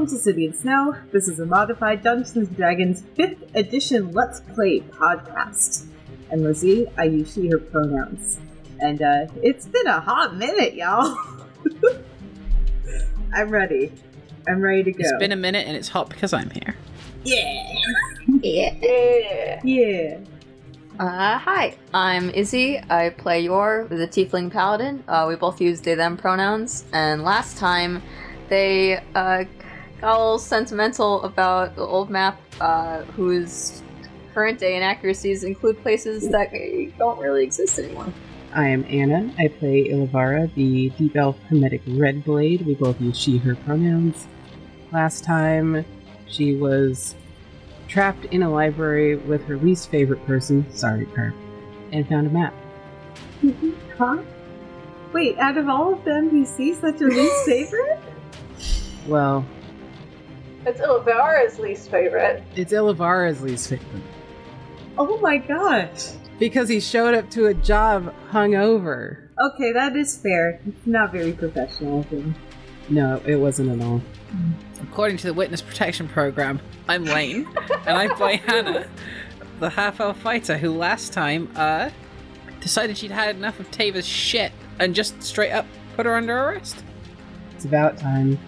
Welcome to City in Snow. This is a modified Dungeons and Dragons 5th edition Let's Play podcast. And Lizzie, I use she, her pronouns. And uh, it's been a hot minute, y'all. I'm ready. I'm ready to go. It's been a minute and it's hot because I'm here. yeah. Yeah. Yeah. Uh, hi, I'm Izzy. I play Yor, the Tiefling Paladin. Uh, we both use they them pronouns, and last time they uh, got a little sentimental about the old map, uh, whose current day inaccuracies include places that don't really exist anymore. I am Anna. I play Ilivara, the Deep Elf Hermetic Red Blade. We both use she, her pronouns. Last time, she was trapped in a library with her least favorite person, sorry, her, and found a map. Huh? Wait, out of all of them, you see such a least favorite? Well, It's Ilavara's least favorite. it's Ilavara's least favorite. Oh my gosh. Because he showed up to a job hungover. Okay, that is fair. It's not very professional of him. No, it wasn't at all. According to the Witness Protection Program, I'm Lane, and I play Hannah, the half elf fighter who last time uh decided she'd had enough of Tava's shit and just straight up put her under arrest. It's about time.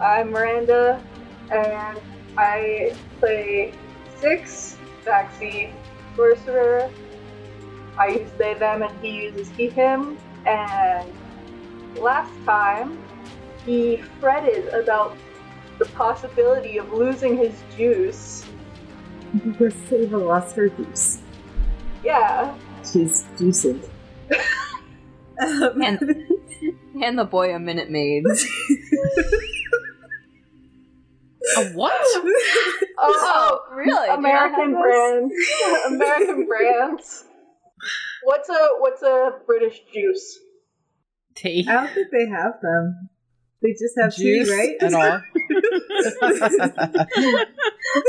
I'm Miranda, and I play six backseat sorcerer. I use they, them, and he uses he, him. And last time, he fretted about the possibility of losing his juice. Because Tava lost her juice. Yeah, She's juicing. Um, And and the boy a minute maid. A what? Oh, really? American Do you not have brands. American brands. What's a what's a British juice? Tea. I don't think they have them. They just have Juice tea, right? and all.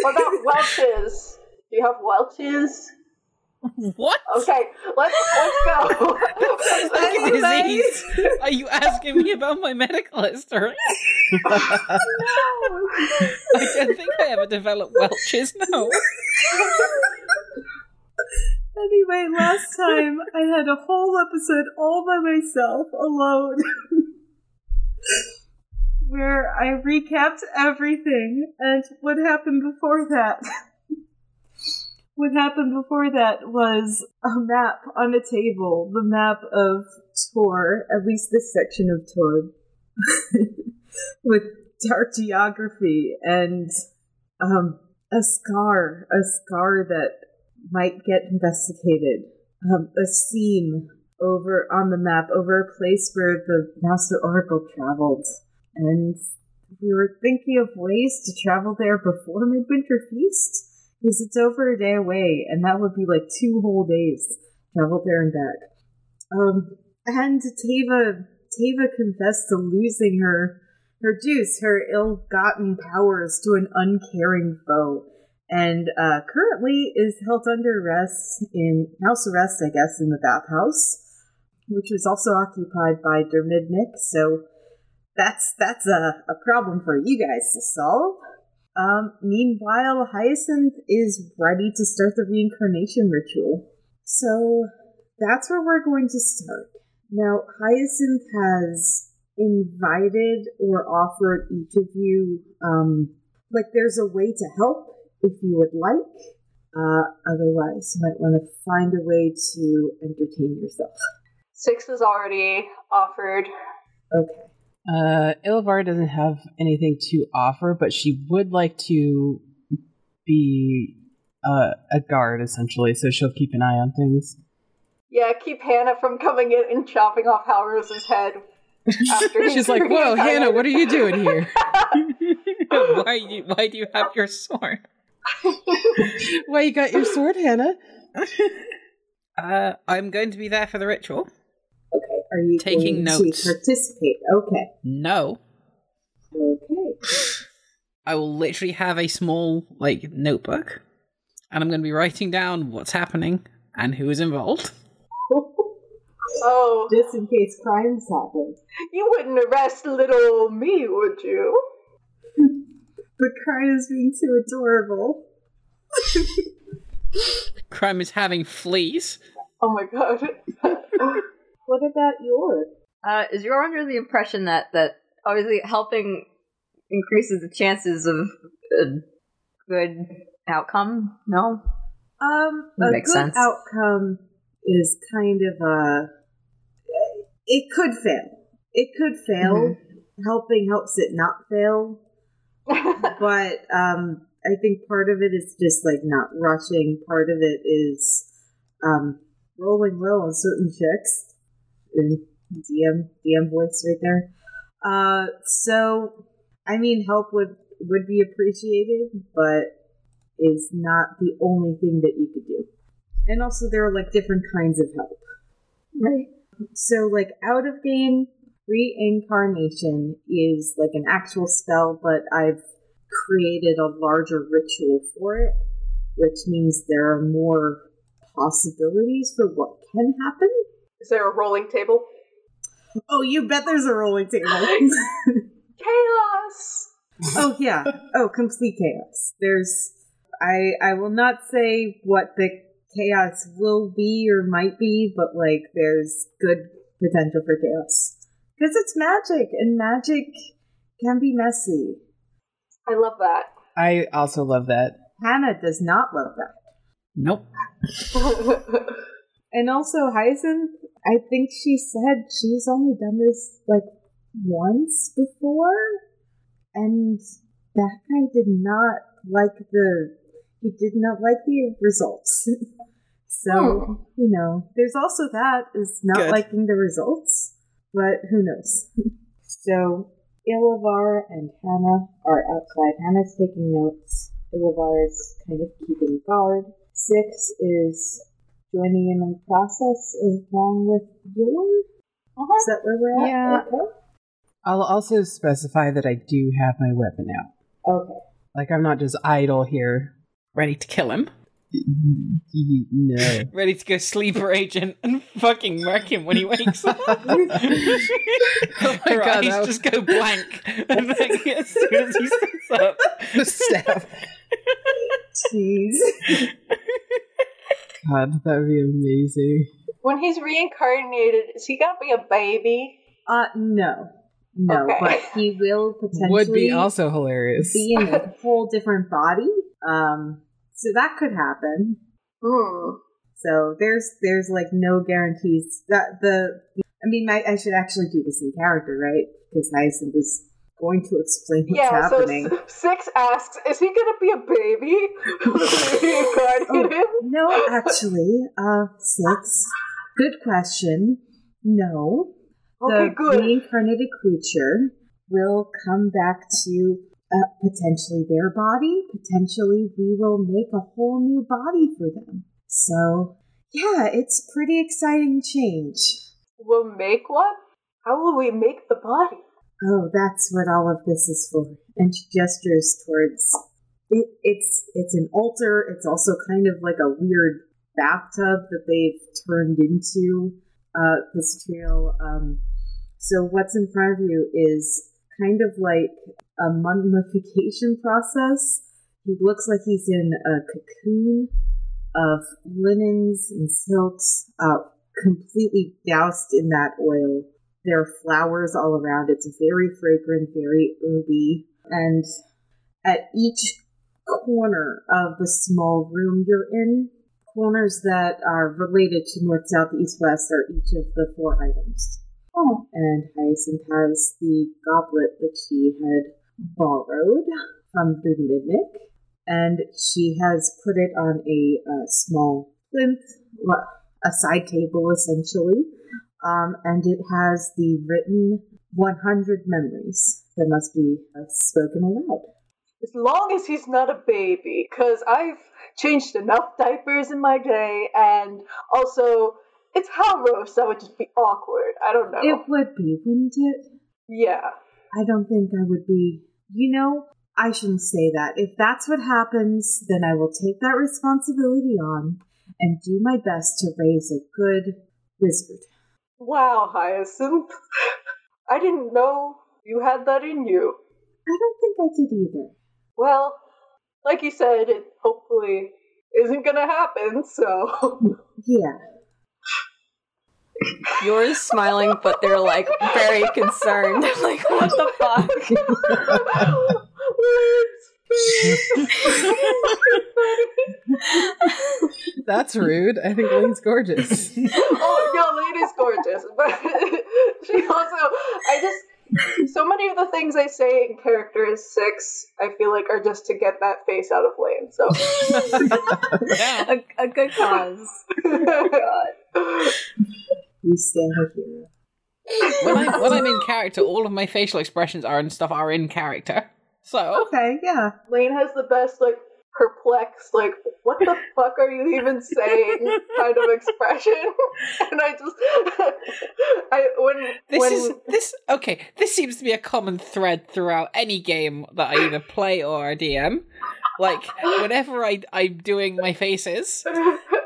What about Welch's? Do you have Welch's? What? Okay, let's let's go. I'm disease. Are you asking me about my medical history? No. I don't think I ever developed Welch's, no. Anyway, last time I had a whole episode all by myself, alone, where I recapped everything and what happened before that. What happened before that was a map on a table, the map of Tor, at least this section of Tor, with dark geography and um, a scar, a scar that might get investigated. Um, a seam over on the map, over a place where the Master Oracle traveled. And we were thinking of ways to travel there before Midwinter Feast, because it's over a day away, and that would be like two whole days travel there and back. Um, and Tava, Tava confessed to losing her, her deuce, her ill-gotten powers to an uncaring foe and uh, currently is held under arrest in house arrest, I guess, in the bathhouse, which was also occupied by Dermidnik. So that's that's a, a problem for you guys to solve. Um, meanwhile, Hyacinth is ready to start the reincarnation ritual. So that's where we're going to start. Now, Hyacinth has invited or offered each of you, um, like, there's a way to help if you would like. Uh, otherwise, you might want to find a way to entertain yourself. Six is already offered. Okay. Uh, Ilvar doesn't have anything to offer, but she would like to be uh, a guard, essentially, so she'll keep an eye on things. Yeah, keep Hannah from coming in and chopping off Halros's head. After She's like, "Whoa, Hannah, what are you doing here? why, you, why do you have your sword? Why you got your sword, Hannah?" Uh, I'm going to be there for the ritual. Okay. Are you Taking going notes. to participate? Okay. No. Okay. I will literally have a small, like, notebook, and I'm going to be writing down what's happening and who is involved. Oh, Just in case crimes happen. you wouldn't arrest little me, would you? but Crime is being too adorable. Crime is having fleas. Oh my god. What about yours? Uh, is you're under the impression that that obviously helping increases the chances of a good outcome? No. Um, That a good sense. outcome is kind of a. It could fail. It could fail. Mm-hmm. Helping helps it not fail. but um, I think part of it is just like not rushing. Part of it is um, rolling well on certain checks. And DM DM voice right there. Uh, so I mean, help would would be appreciated, but is not the only thing that you could do. And also, there are like different kinds of help. Right. So, like out of game reincarnation is like an actual spell, but I've created a larger ritual for it, which means there are more possibilities for what can happen. Is there a rolling table? Oh, you bet there's a rolling table. Chaos! oh yeah. Oh, complete chaos. There's I I will not say what the chaos will be or might be, but like there's good potential for chaos. Because it's magic and magic can be messy. I love that. I also love that. Hannah does not love that. Nope. And also Hyacinth, I think she said she's only done this like once before and that guy did not like the he did not like the results. so, Hmm. you know, there's also that is not Good. liking the results, but who knows. so, Ilavar and Hannah are outside. Hannah's taking notes. Ilavar is kind of keeping guard. Six is joining in on the process along with Yor. Uh-huh. Is that where we're at? Yeah. Okay. I'll also specify that I do have my weapon out. Okay. Like I'm not just idle here. Ready to kill him. No. Ready to go sleeper agent and fucking murk him when he wakes up. oh my Her God, eyes was- just go blank. And then as soon as he sits up. Staff. Jeez. God, that would be amazing. when he's reincarnated, is he gonna be a baby? Uh, no. No, Okay. but he will potentially Would be also hilarious. be in a whole different body. Um, so that could happen. Hmm. So there's there's like no guarantees that the. I mean, I, I should actually do this in character, right? Because Hyacinth is going to explain what's Yeah, happening. so Six asks, is he gonna be a baby? reincarnated? No, actually, uh, six. Good question. No, Okay, the good. reincarnated creature will come back to uh, potentially their body. Potentially, we will make a whole new body for them. So, yeah, it's pretty exciting change. We'll make one? How will we make the body? Oh, that's what all of this is for. And she gestures towards it. It's it's an altar. It's also kind of like a weird bathtub that they've turned into uh, this trail. Um, so what's in front of you is kind of like a mummification process. He looks like he's in a cocoon of linens and silks, uh, completely doused in that oil. There are flowers all around. It's very fragrant, very herby. And at each corner of the small room you're in, corners that are related to north, south, east, west are each of the four items. Oh. And Hyacinth has the goblet that she had borrowed from Dermidnik, and she has put it on a uh, small plinth, a side table essentially, um, and it has the written 100 memories that must be uh, spoken aloud. As long as he's not a baby, because I've changed enough diapers in my day, and also, it's Halros, that would just be awkward. I don't know. It would be, wouldn't it? yeah. I don't think I would be. You know, I shouldn't say that. If that's what happens, then I will take that responsibility on and do my best to raise a good wizard. Wow, Hyacinth. I didn't know you had that in you. I don't think I did either. Well, like you said, it hopefully isn't gonna happen, so. Yeah. Yor's smiling, but they're like very concerned. like, what the fuck? That's rude. I think Lane's gorgeous. oh, yeah, Lane is gorgeous, but she also, I just, so many of the things I say in character is six, I feel like are just to get that face out of Lane. So, Yeah. a, a good cause. God. We stand with you. When, I, when I'm in character, all of my facial expressions are and stuff are in character. So, Okay, yeah. Lane has the best, like, perplexed, like, what the fuck are you even saying kind of expression. And I just, I, when, this when, is this okay. This seems to be a common thread throughout any game that I either play or DM. Like whenever I I'm doing my faces,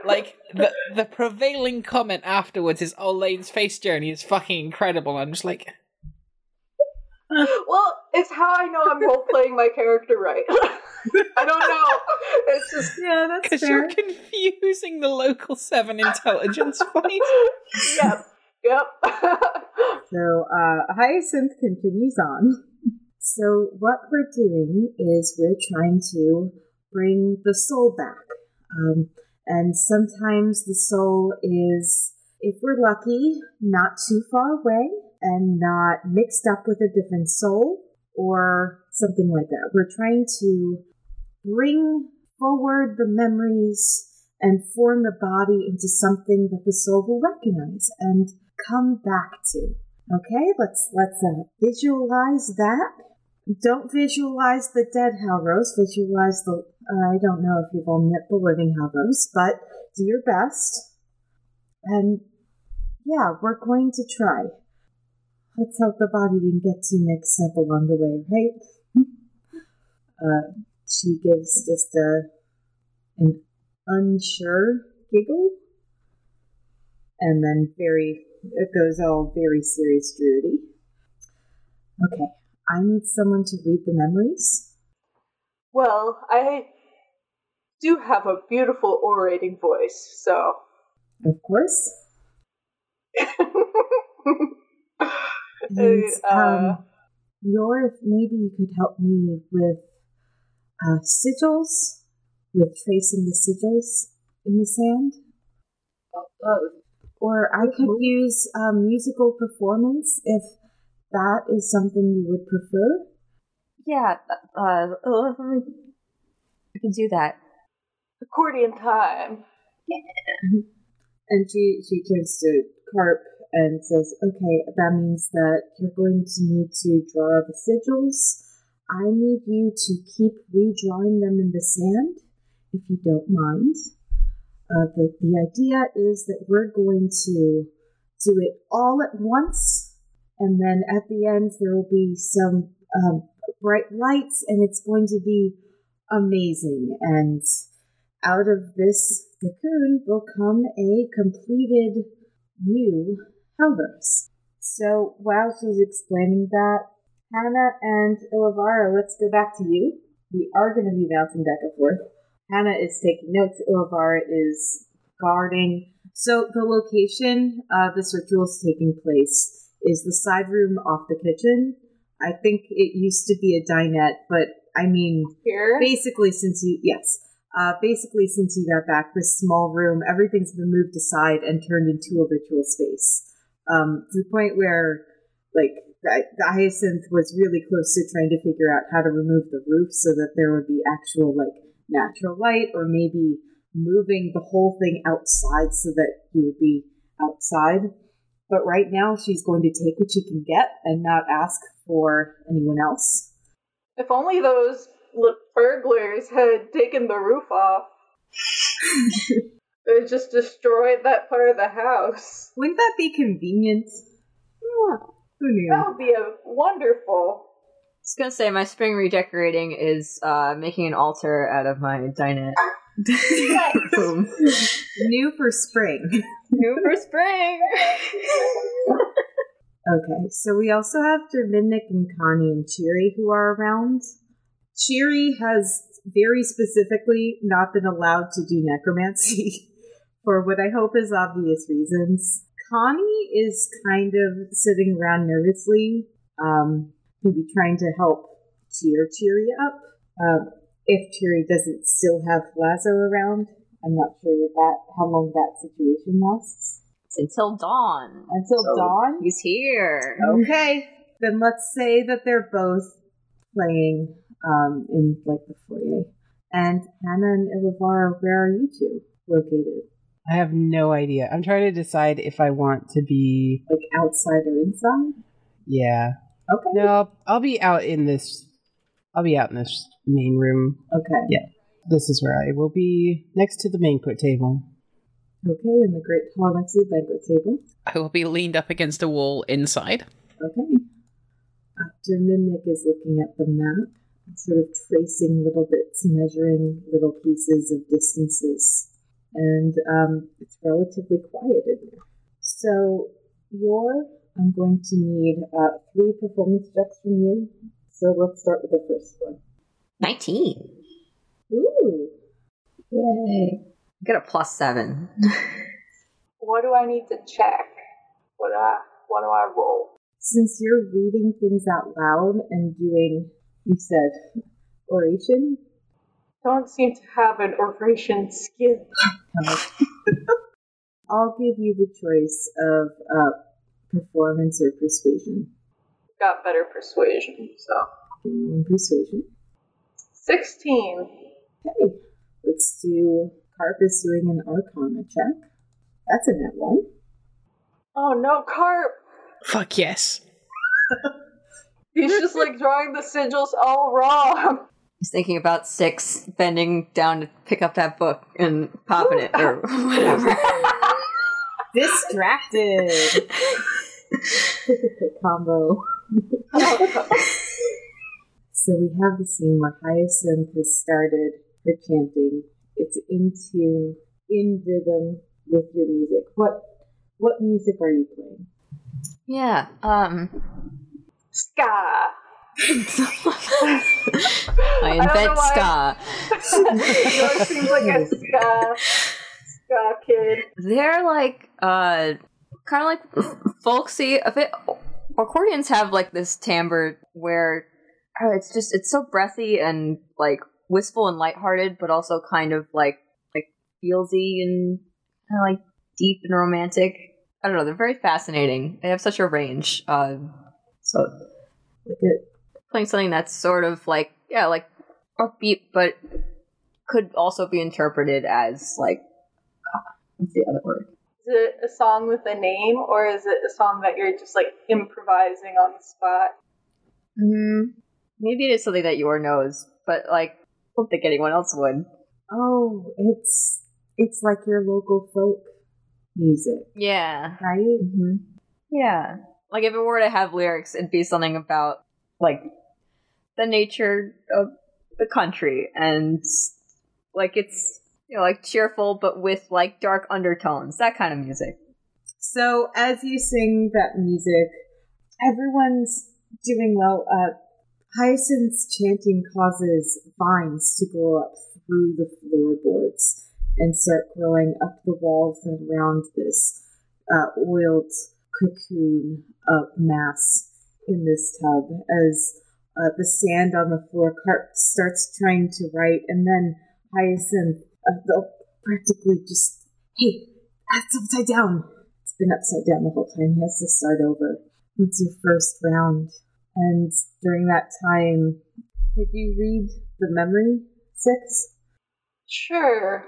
like the the prevailing comment afterwards is, "Oh, Lane's face journey is fucking incredible." I'm just like, well, it's how I know I'm role playing my character right. I don't know. It's just, Yeah, that's because you're confusing the local seven intelligence fight. yep, yep. So, uh, Hyacinth continues on. So, what we're doing is we're trying to bring the soul back. Um, and sometimes the soul is, if we're lucky, not too far away and not mixed up with a different soul or something like that. We're trying to bring forward the memories and form the body into something that the soul will recognize and come back to. Okay, let's let's uh, visualize that. Don't visualize the dead Halros. Visualize the. Uh, I don't know if you've all met the living Halros, but do your best. And yeah, we're going to try. Let's hope the body didn't get too mixed up along the way, right? uh, she gives just a an unsure giggle, and then very it goes all very serious druidy. Okay, I need someone to read the memories. Well, I do have a beautiful orating voice, so. Of course. Uh, And uh, um, Yor maybe you could help me with uh, sigils, with tracing the sigils in the sand, or I could use um, musical performance if that is something you would prefer. Yeah, uh, uh. I can do that. accordion time. Yeah. And she she turns to Carp and says, "Okay, that means that you're going to need to draw the sigils. I need you to keep redrawing them in the sand, if you don't mind. Uh, the the idea is that we're going to do it all at once, and then at the end there will be some um, bright lights, and it's going to be amazing. And out of this cocoon will come a completed new Halros. So while she's explaining that, Hannah and Ilavara, let's go back to you. We are going to be bouncing back and forth. Hannah is taking notes. Ilavara is guarding. So the location uh, this ritual is taking place is the side room off the kitchen. I think it used to be a dinette, but I mean, Here. basically since you yes uh, basically since you got back this small room everything's been moved aside and turned into a ritual space um, to the point where like the, the hyacinth was really close to trying to figure out how to remove the roof so that there would be actual like natural light or maybe moving the whole thing outside so that you would be outside but right now she's going to take what she can get and not ask for anyone else If only those burglars had taken the roof off. they just destroyed that part of the house. Wouldn't that be convenient? Who knew? That would be a wonderful. I was gonna say my spring redecorating is uh, making an altar out of my dinette. Boom. New for spring. New for spring. Okay, so we also have Dermidnik and Connie and Cheery who are around. Cheery has very specifically not been allowed to do necromancy for what I hope is obvious reasons. Connie is kind of sitting around nervously, um, maybe trying to help cheer Cheery up. Uh, if Cheery doesn't still have Lazo around, I'm not sure what that how long that situation lasts. It's until dawn. Until So dawn. He's here. Okay, then let's say that they're both playing um, in like the foyer. And Hannah and Ilivara, where are you two located? I have no idea. I'm trying to decide if I want to be. Like outside or inside? Yeah. Okay. No, I'll, I'll be out in this. I'll be out in this main room. Okay. Yeah. This is where I will be next to the banquet table. Okay, in the great hall next to the banquet table. I will be leaned up against a wall inside. Okay. Dermidnik is looking at the map, sort of tracing little bits, measuring little pieces of distances, and um, it's relatively quiet in there. So, you're, I'm going to need uh, three performance checks from you. So, let's start with the first one. 19. Ooh. Yay. Get a plus seven. What do I need to check? What do I what do I roll? Since you're reading things out loud and doing, you said, oration, Don't seem to have an oration skill. I'll give you the choice of uh, performance or persuasion. Got better persuasion, so Mm, Persuasion. sixteen. Okay, let's do. Carp is doing an Arcana check. That's a nat one. Oh no, carp! Fuck yes. He's just like drawing the sigils all wrong. He's thinking about six, bending down to pick up that book and popping it or whatever. Distracted. combo. So we have the scene where Hyacinth has started her chanting. It's in tune, in rhythm with your music. What what music are you playing? yeah, um. Ska. I invent ska. Yours seems like a ska ska kid. They're like, uh, kind of like folksy. A bit. Accordions have like this timbre where oh, it's just it's so breathy and like wistful and lighthearted, but also kind of like like feelsy and kind of like deep and romantic. I don't know. They're very fascinating. They have such a range. Uh, so Like a playing something that's sort of like yeah, like upbeat, but could also be interpreted as like what's the other word? Is it a song with a name, or is it a song that you're just like improvising on the spot? Mm, maybe it is something that Yor knows, but like, I don't think anyone else would. oh, it's it's like your local folk music, Yeah. right? hmm Yeah. Like if it were to have lyrics, it'd be something about like the nature of the country and like it's you know like cheerful but with like dark undertones, that kind of music. So as you sing that music, everyone's doing well. Uh, Hyacinth's chanting causes vines to grow up through the floorboards and start growing up the walls and around this uh, oiled cocoon of mass in this tub as uh, the sand on the floor Carp starts trying to write and then Hyacinth uh, practically just hey that's upside down it's been upside down the whole time. He has to start over. It's your first round. And during that time, could you read the memory six? Sure.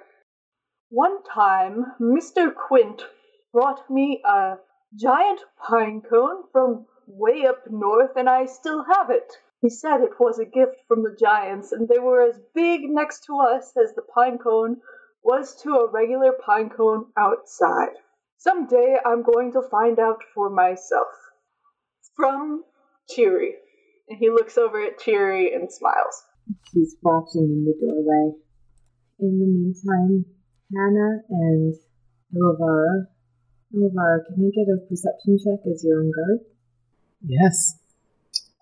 One time, Mr. Quint brought me a giant pine cone from way up north, and I still have it. He said it was a gift from the giants, and they were as big next to us as the pine cone was to a regular pine cone outside. Someday I'm going to find out for myself. From Cheery. And he looks over at Cheery and smiles. She's watching in the doorway. In the meantime, Hannah and Ilivara. Ilivara, can I get a perception check as you're on guard? Yes.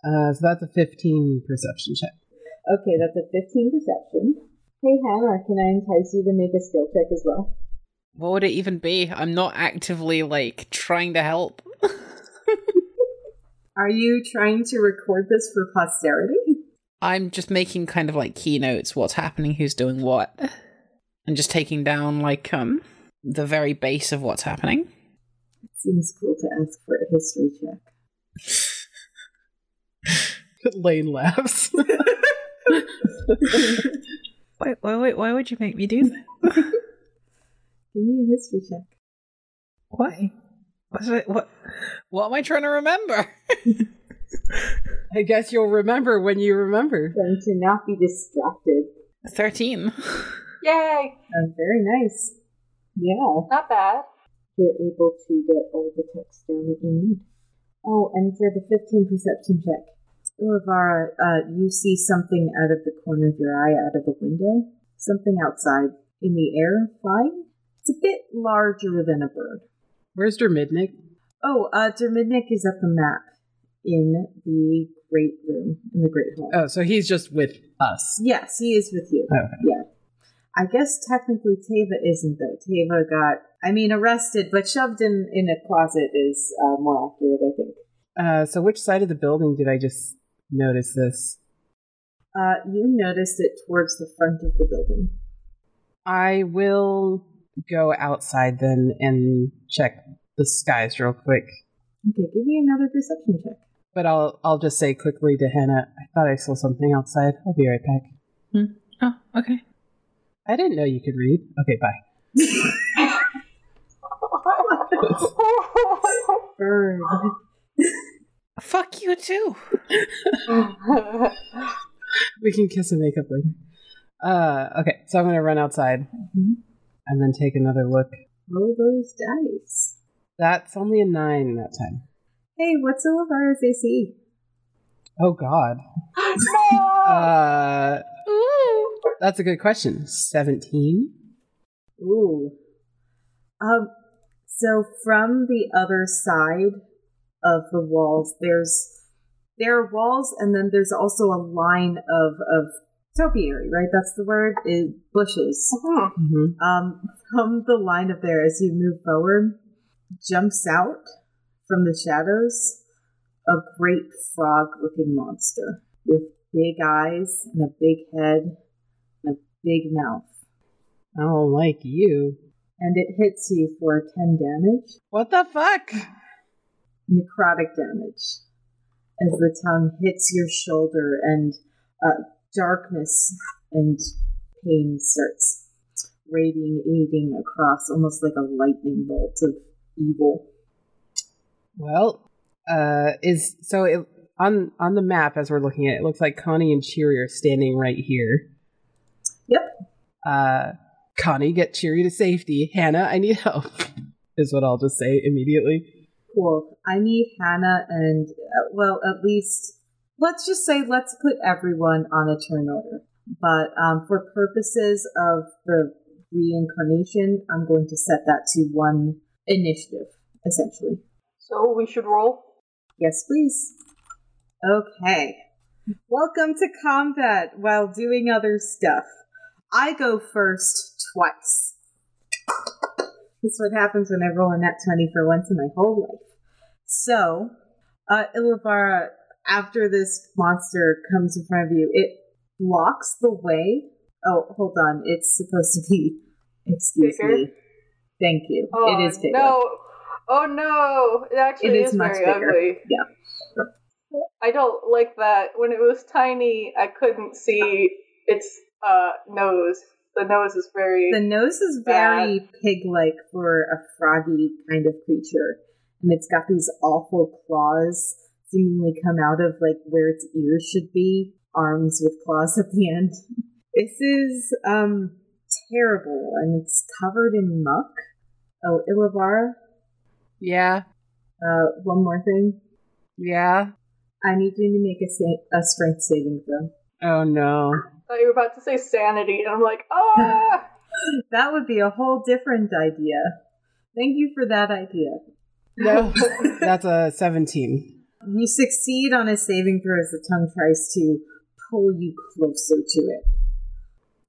Uh, so that's a 15 perception check. Okay, that's a 15 perception. Hey, Hannah, can I entice you to make a skill check as well? What would it even be? I'm not actively like trying to help. Are you trying to record this for posterity? I'm just making kind of like keynotes, what's happening, who's doing what, and just taking down like um the very base of what's happening. It Seems cool to ask for a history check. Lane laughs. Wait, wait, wait, why would you make me do that? Give me a history check. Why? What's it, what? What am I trying to remember? I guess you'll remember when you remember. Trying to not be distracted. Thirteen. Yay! Uh, very nice. Yeah, Not bad. you're able to get all the text down that you need. Oh, and for the 15 perception check, Ilivara, uh, you see something out of the corner of your eye, out of a window. Something outside in the air, flying. It's a bit larger than a bird. Where's Dermidnik? Oh, uh, Dermidnik is at the map in the great room, in the great hall. Oh, so he's just with us. Yes, he is with you. Okay. Yeah. I guess technically Tava isn't though. Tava got, I mean, arrested, but shoved in in a closet is uh, more accurate, I think. Uh, so which side of the building did I just notice this? Uh, you noticed it towards the front of the building. I will go outside then and check the skies real quick. Okay, give me another perception check. But I'll I'll just say quickly to Hannah, I thought I saw something outside. I'll be right back. Oh, okay. I didn't know you could read. Okay, bye. Bird. Fuck you too. We can kiss and make up later. Uh, okay, so I'm gonna run outside Mhm. and then take another look. Roll those dice. That's only a nine that time. Hey, what's Olivara's AC? Oh God. no! Uh, Ooh. that's a good question. Seventeen. Ooh. Um, so from the other side of the walls, there's there are walls, and then there's also a line of of topiary, right? That's the word. Is bushes. Hmm. Mm-hmm. Um, from the line of there, as you move forward, jumps out from the shadows a great frog-looking monster with big eyes and a big head and a big mouth. I don't like you. And it hits you for 10 damage, What the fuck? necrotic damage, as the tongue hits your shoulder and uh, darkness and pain starts radiating across almost like a lightning bolt of evil. Well, uh, is so it, on on the map as we're looking at it, it looks like Connie and Cheery are standing right here. Yep. Uh, Connie, get Cheery to safety. Hannah, I need help. Is what I'll just say immediately. Cool. I need Hannah and, uh, well, at least, let's just say let's put everyone on a turn order. But um, for purposes of the reincarnation, I'm going to set that to one initiative, essentially. So we should roll. Yes, please. Okay. Welcome to combat while doing other stuff. I go first twice. That's what happens when I roll a nat 20 for once in my whole life. So, uh, Ilivara, after this monster comes in front of you, it blocks the way. Oh, hold on. It's supposed to be. Excuse Bigger? me. Thank you. Oh, it is bigger. No. Oh no! It actually It is is, much very bigger. ugly. Yeah. I don't like that. When it was tiny, I couldn't see its uh, nose. The nose is very. The nose is very pig-like for a froggy kind of creature, and it's got these awful claws seemingly come out of like where its ears should be, arms with claws at the end. This is um terrible, and it's covered in muck. Oh, Ilivara. Yeah, Uh, one more thing. yeah. I need you to make a, sa- a strength saving throw. Oh no. I thought you were about to say sanity, and I'm like, ah! That would be a whole different idea. Thank you for that idea. No, that's a seventeen. You succeed on a saving throw as the tongue tries to pull you closer to it.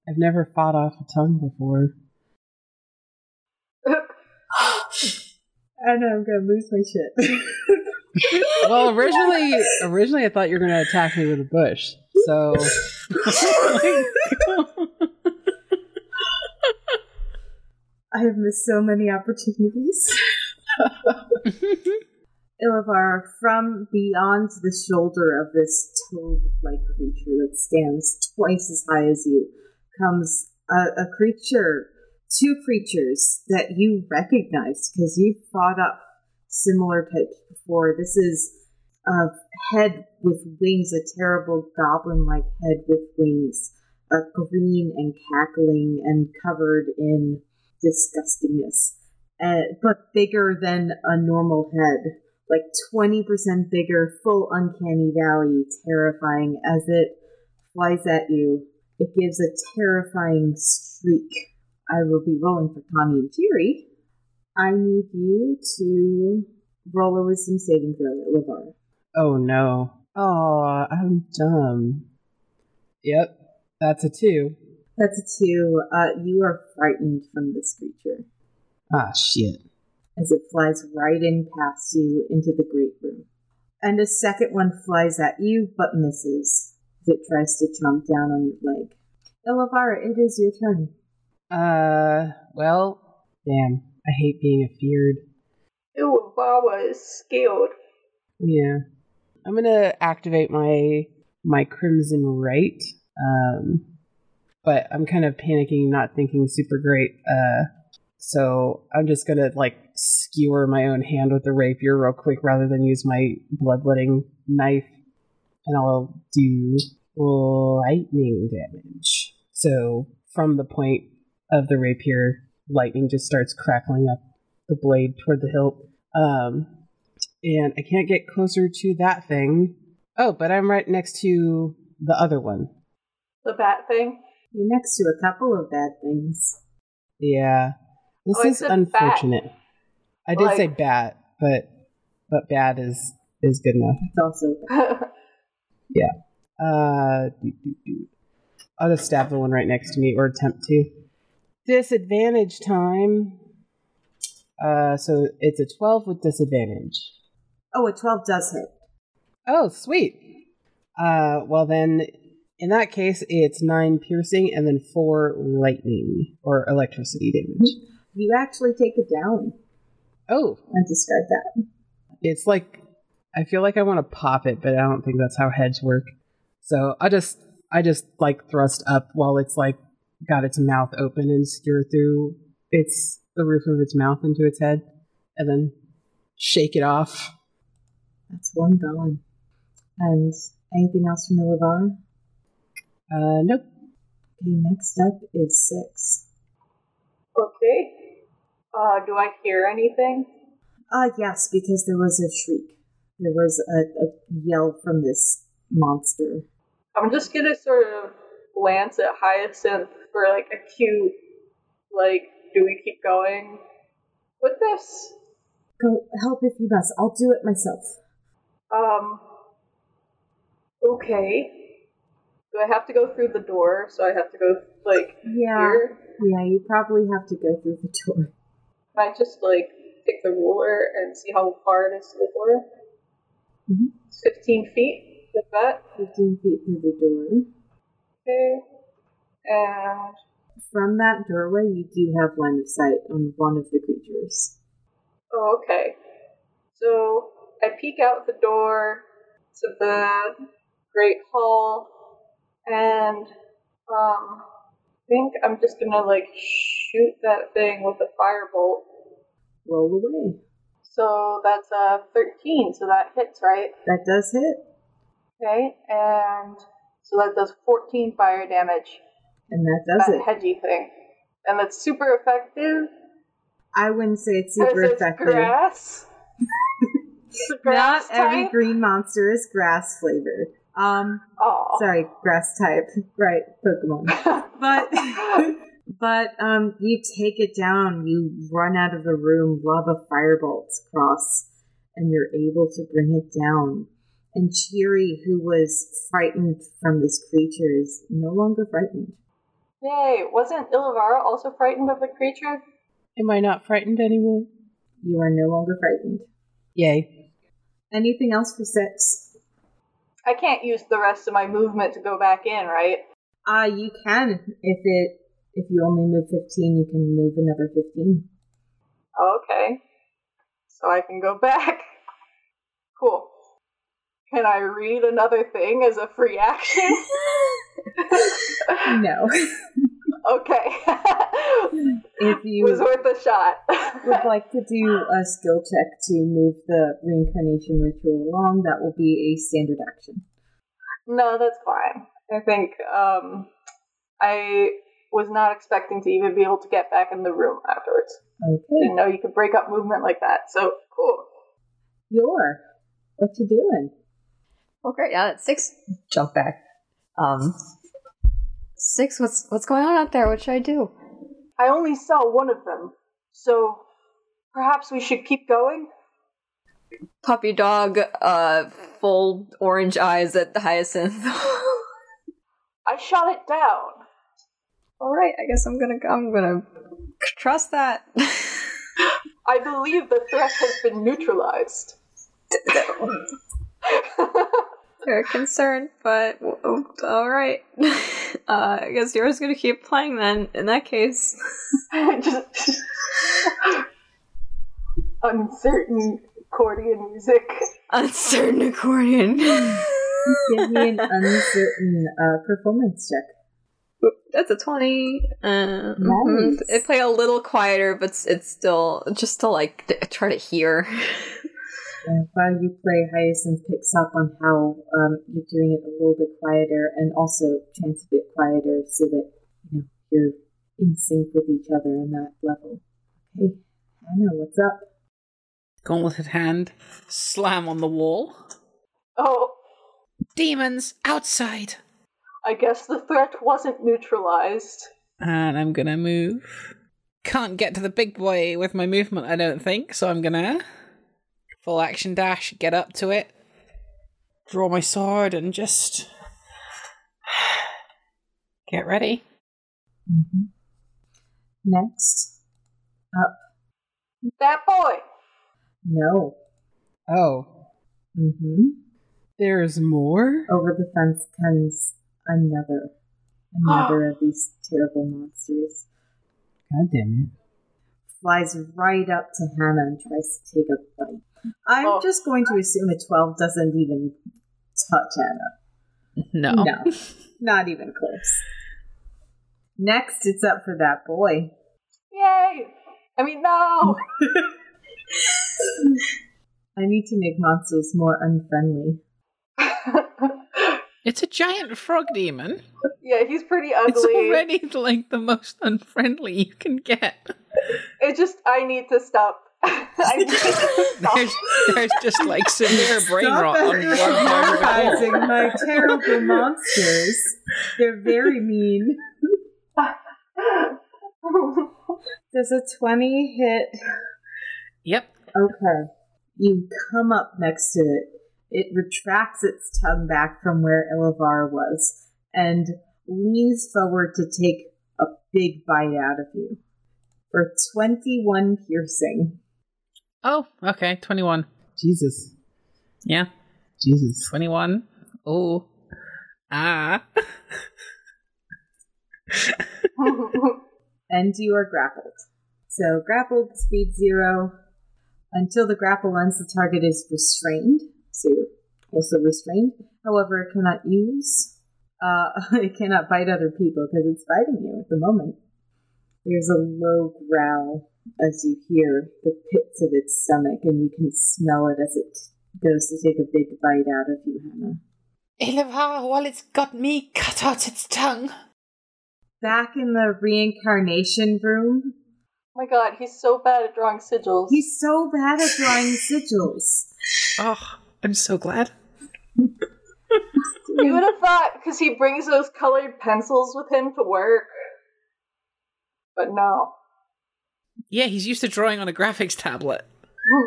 I've never fought off a tongue before. I know I'm gonna lose my shit. Well, originally, originally I thought you were going to attack me with a bush. So I have missed so many opportunities. Ilavar, from beyond the shoulder of this toad-like creature that stands twice as high as you, comes a, a creature, two creatures that you recognize because you've fought up similar types before. This is a head with wings, a terrible goblin-like head with wings, a green and cackling and covered in disgustingness, uh, but bigger than a normal head, like 20% bigger, full uncanny valley, terrifying as it flies at you. It gives a terrifying shriek. I will be rolling for Tommy and Tiri. I need you to roll a wisdom saving throw, Lavar. Oh no. Oh, I'm dumb. Yep, that's a two. That's a two. Uh, you are frightened from this creature Ah, shit. as it flies right in past you into the great room. And a second one flies at you but misses as it tries to chomp down on your leg. Ilavara, it is your turn. Uh, well, damn. I hate being afeared. Ew, Wawa is scared. Yeah. I'm gonna activate my my crimson rite. Um but I'm kind of panicking, not thinking super great. Uh so I'm just gonna like skewer my own hand with the rapier real quick rather than use my bloodletting knife. And I'll do lightning damage. So from the point of the rapier, lightning just starts crackling up the blade toward the hilt. Um, and I can't get closer to that thing. Oh, but I'm right next to the other one. The bat thing. You're next to a couple of bad things. Yeah, this Oh, is said bat. unfortunate. I did Like- say bat, but but bad is is good enough. It's also Yeah. Uh, doo, doo, doo. I'll just stab the one right next to me, or attempt to. Disadvantage time. Uh, so it's a twelve with disadvantage. Oh, a 12 does hit. Oh, sweet. Uh, well then, in that case, it's nine piercing and then four lightning or electricity damage. You actually take it down Oh, and discard that. it's like I feel like I want to pop it, but I don't think that's how heads work. So I just I just like thrust up while it's like got its mouth open and skewer through its the roof of its mouth into its head, and then shake it off. That's one gone. And anything else from Ilavara? Uh, nope. Okay, next up is six. okay. Uh, do I hear anything? Uh, yes, because there was a shriek. There was a, a yell from this monster. I'm just gonna sort of glance at Hyacinth for like a cue, like, do we keep going with this? Go help if you must. I'll do it myself. Um. Okay. Do I have to go through the door? So I have to go like Yeah, here. yeah, you probably have to go through the door. Can I just like take the ruler and see how far it is to the door? Mhm. It's Fifteen feet. Like that. 15 feet through the door. Okay. And From that doorway, you do have line of sight on one of the creatures. oh, okay. So I peek out the door to the great hall, and um, I think I'm just gonna like shoot that thing with a firebolt. Roll away. So that's a 13, so that hits, right? That does hit, Okay, and so that does 14 fire damage. and that does that it. hedgy thing. And that's super effective. I wouldn't say it's super effective. grass. It's Not grass every type. green monster is grass flavored. Um, Aw. sorry, grass type. Right, Pokemon. But but um, you take it down. You run out of the room. Lob of firebolts across, and you're able to bring it down. And Cheery, who was frightened from this creature, is no longer frightened. Yay! Wasn't Ilivara also frightened of the creature? Am I not frightened anymore? You are no longer frightened. Yay. Anything else for six? I can't use the rest of my movement to go back in, right? Ah, you can. If it if you only move fifteen, you can move another fifteen. Okay. So I can go back. Cool. Can I read another thing as a free action? No. okay. If you was worth a shot. would like to do a skill check to move the reincarnation ritual along, that will be a standard action. no, that's fine. I think um, I was not expecting to even be able to get back in the room afterwards. Okay. Didn't know you could break up movement like that. So cool. Yor. What you doing? Well, great. Yeah, that's six. Jump back. Um, six. What's what's going on out there? What should I do? I only saw one of them, so perhaps we should keep going. Puppy dog. Uh, full orange eyes at the hyacinth. I shot it down. All right. I guess I'm gonna. I'm gonna trust that. I believe the threat has been neutralized. Very concerned, but oh, all right. Uh, I guess Yor's gonna keep playing then. In that case, Just uncertain accordion music. uncertain accordion. Give me an uncertain uh, performance check. That's a twenty. Uh, Nice. It play a little quieter, but it's- it's still just to like t- try to hear. Uh, while you play, Hyacinth picks up on how um, you're doing it a little bit quieter and also chants a bit quieter so that you know you're in sync with each other on that level. Okay, Hannah, what's up? Gauntleted hand, slam on the wall. Oh, Demons outside! I guess the threat wasn't neutralized. And I'm gonna move. Can't get to the big boy with my movement, I don't think, so I'm gonna full action dash, get up to it, draw my sword, and just get ready. Mm-hmm. Next, up. That boy. No. Oh, Mm-hmm. there's more? Over the fence comes another, another of these terrible monsters. God damn it. Flies right up to Hannah and tries to take a bite. I'm Oh. just going to assume a 12 doesn't even touch Hannah. No. No, not even close. Next, it's up for that boy. Yay! I mean, no! I need to make monsters more unfriendly. It's a giant frog demon. yeah, he's pretty ugly. It's ugly. already like the most unfriendly you can get. It just, I need to stop. I need to stop. There's, there's just like severe brain rot on one part of the anthropomorphizing wall. my terrible monsters. They're very mean. Does a 20 hit? Yep. Okay. You come up next to it. It retracts its tongue back from where Ilavar was and leans forward to take a big bite out of you. For 21 piercing. Oh, okay. 21. Jesus. Yeah. Jesus. 21. Oh. Ah. and you are grappled. So grappled, speed zero. Until the grapple ends, the target is restrained. So you're also restrained. However, it cannot use. Uh, it cannot bite other people because it's biting you at the moment. There's a low growl as you hear the pits of its stomach, and you can smell it as it goes to take a big bite out of you, Hannah. Ilivara, while it's got me, cut out its tongue. Back in the reincarnation room, Oh my god, he's so bad at drawing sigils. he's so bad at drawing sigils. Oh, I'm so glad. You would have thought, because he brings those colored pencils with him to work. But no. Yeah, he's used to drawing on a graphics tablet.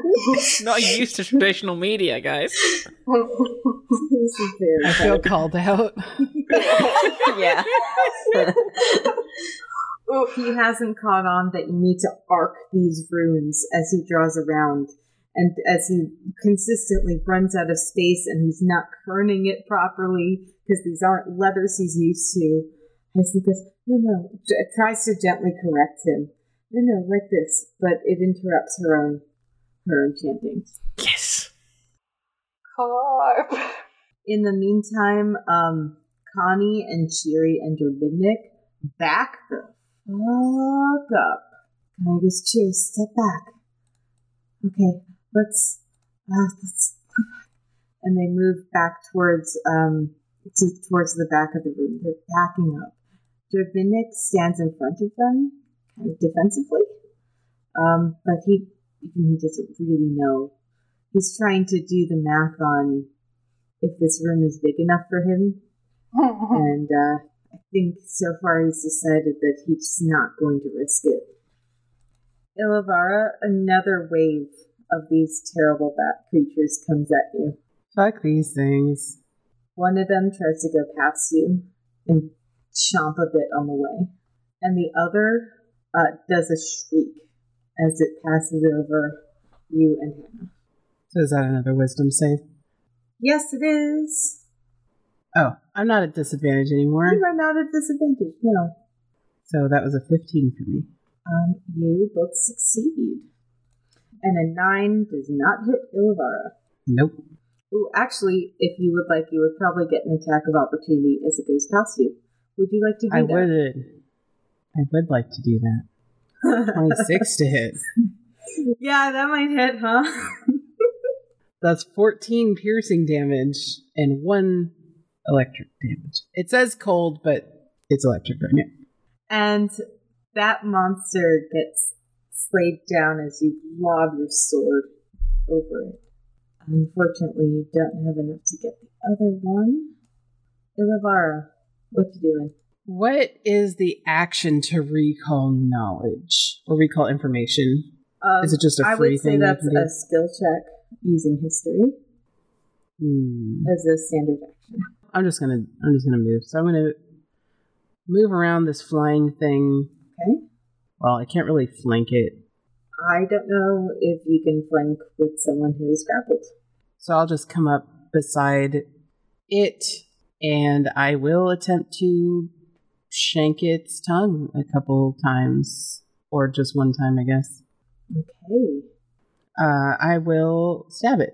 Not used to traditional media, guys. this is very I feel called out. yeah. Oof. Oh, he hasn't caught on that you need to arc these runes as he draws around. And as he consistently runs out of space and he's not kerning it properly because these aren't letters he's used to, Hyacinth goes, no, no, j- tries to gently correct him. No, no, like this, but it interrupts her own, her own chanting. Yes. Carp. In the meantime, um, Connie and Shiri and Dermidnik back the fuck up. Connie goes, cheers, step back. Okay, let's, uh, let's, and they move back towards, um, to, towards the back of the room. They're backing up. Dermidnik stands in front of them, kind of defensively, um, but he, he doesn't really know. He's trying to do the math on if this room is big enough for him. and uh, I think so far he's decided that he's not going to risk it. Ilavara, another wave of these terrible bat creatures comes at you. Fuck these things. One of them tries to go past you and chomp a bit on the way, and the other uh, does a shriek as it passes over you and Hannah. So is that another wisdom save? Yes, it is. Oh, I'm not at disadvantage anymore. You are not at disadvantage. No. So that was a 15 for me. Um, you both succeed. And a nine does not hit Ilavara. Nope. Ooh, actually, if you would like, you would probably get an attack of opportunity as it goes past you. Would you like to do I that? would. I would like to do that. 26 to hit. yeah, that might hit, huh? That's 14 piercing damage and one electric damage. It says cold, but it's electric right now. and that monster gets slayed down as you lob your sword over it. Unfortunately, you don't have enough to get the other one. Ilavara, what you doing? What is the action to recall knowledge or recall information? Um, Is it just a free thing? I would say that's a skill check using history Hmm. as a standard action. I'm just gonna I'm just gonna move. So I'm gonna move around this flying thing. Okay. Well, I can't really flank it, I don't know if you can flank with someone who is grappled. so I'll just come up beside it, and I will attempt to shank its tongue a couple times, or just one time, I guess. Okay. Uh, I will stab it,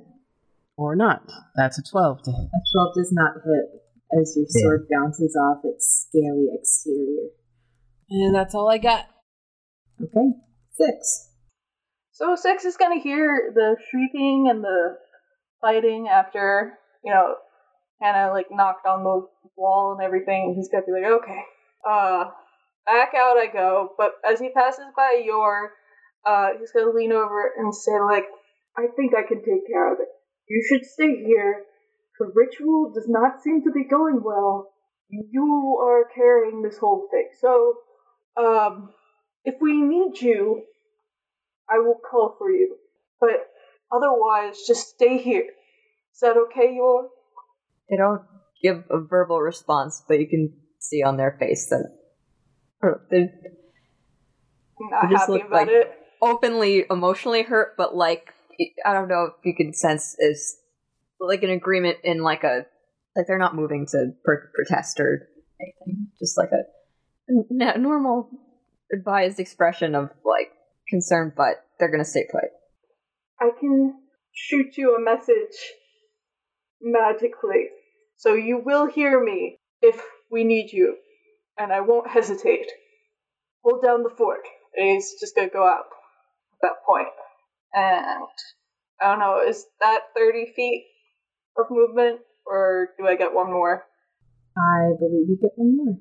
or not. That's a twelve to hit. A 12 does not hit as your Yeah. sword bounces off its scaly exterior. And that's all I got. Okay. Six. So Six is gonna hear the shrieking and the fighting after, you know, Hannah like knocked on the wall and everything. He's gonna be like, okay, uh, back out I go. But as he passes by Yor, uh, he's gonna lean over and say like, I think I can take care of it. You should stay here. The ritual does not seem to be going well. You are carrying this whole thing. So, um, if we need you, I will call for you. But otherwise, just stay here. Is that okay, Yor? They don't give a verbal response, but you can see on their face that they're Not They just happy about like- it. openly emotionally hurt, but like I don't know if you can sense is like an agreement in like a like they're not moving to pr- protest or anything, just like a n- normal advised expression of like concern, but they're gonna stay put. I can shoot you a message magically. So you will hear me if we need you. And I won't hesitate. Hold down the fort. And he's just gonna go up at that point. And I don't know, is that 30 feet of movement? Or do I get one more? I believe you get one more.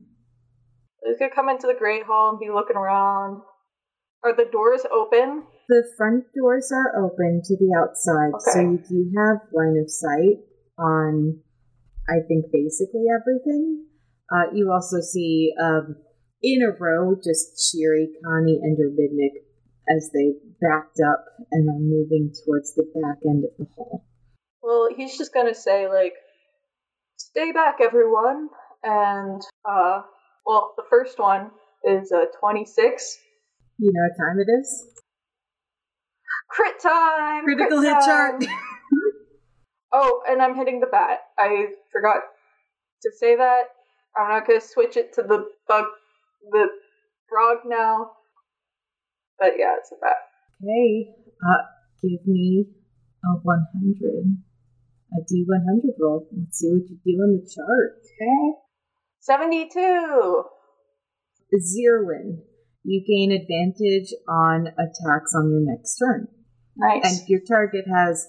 He's gonna come into the Great Hall and be looking around. Are the doors open? The front doors are open to the outside, so you do have line of sight on, I think, basically everything. Uh, you also see um, in a row just Shiri, Connie, and Dermidnik as they backed up and are moving towards the back end of the hall. Well, he's just gonna say, like, Stay back, everyone. And, uh, well, the first one is uh, 26. You know what time it is? Crit time! crit Critical hit chart. oh, and I'm hitting the bat. I forgot to say that. I'm not gonna switch it to the bug, the frog now. But yeah, it's a bat. Okay, uh, give me a 100. A D100 roll. Let's see what you do on the chart. Okay. 72! Zerwin, you gain advantage on attacks on your next turn. Nice. And your target has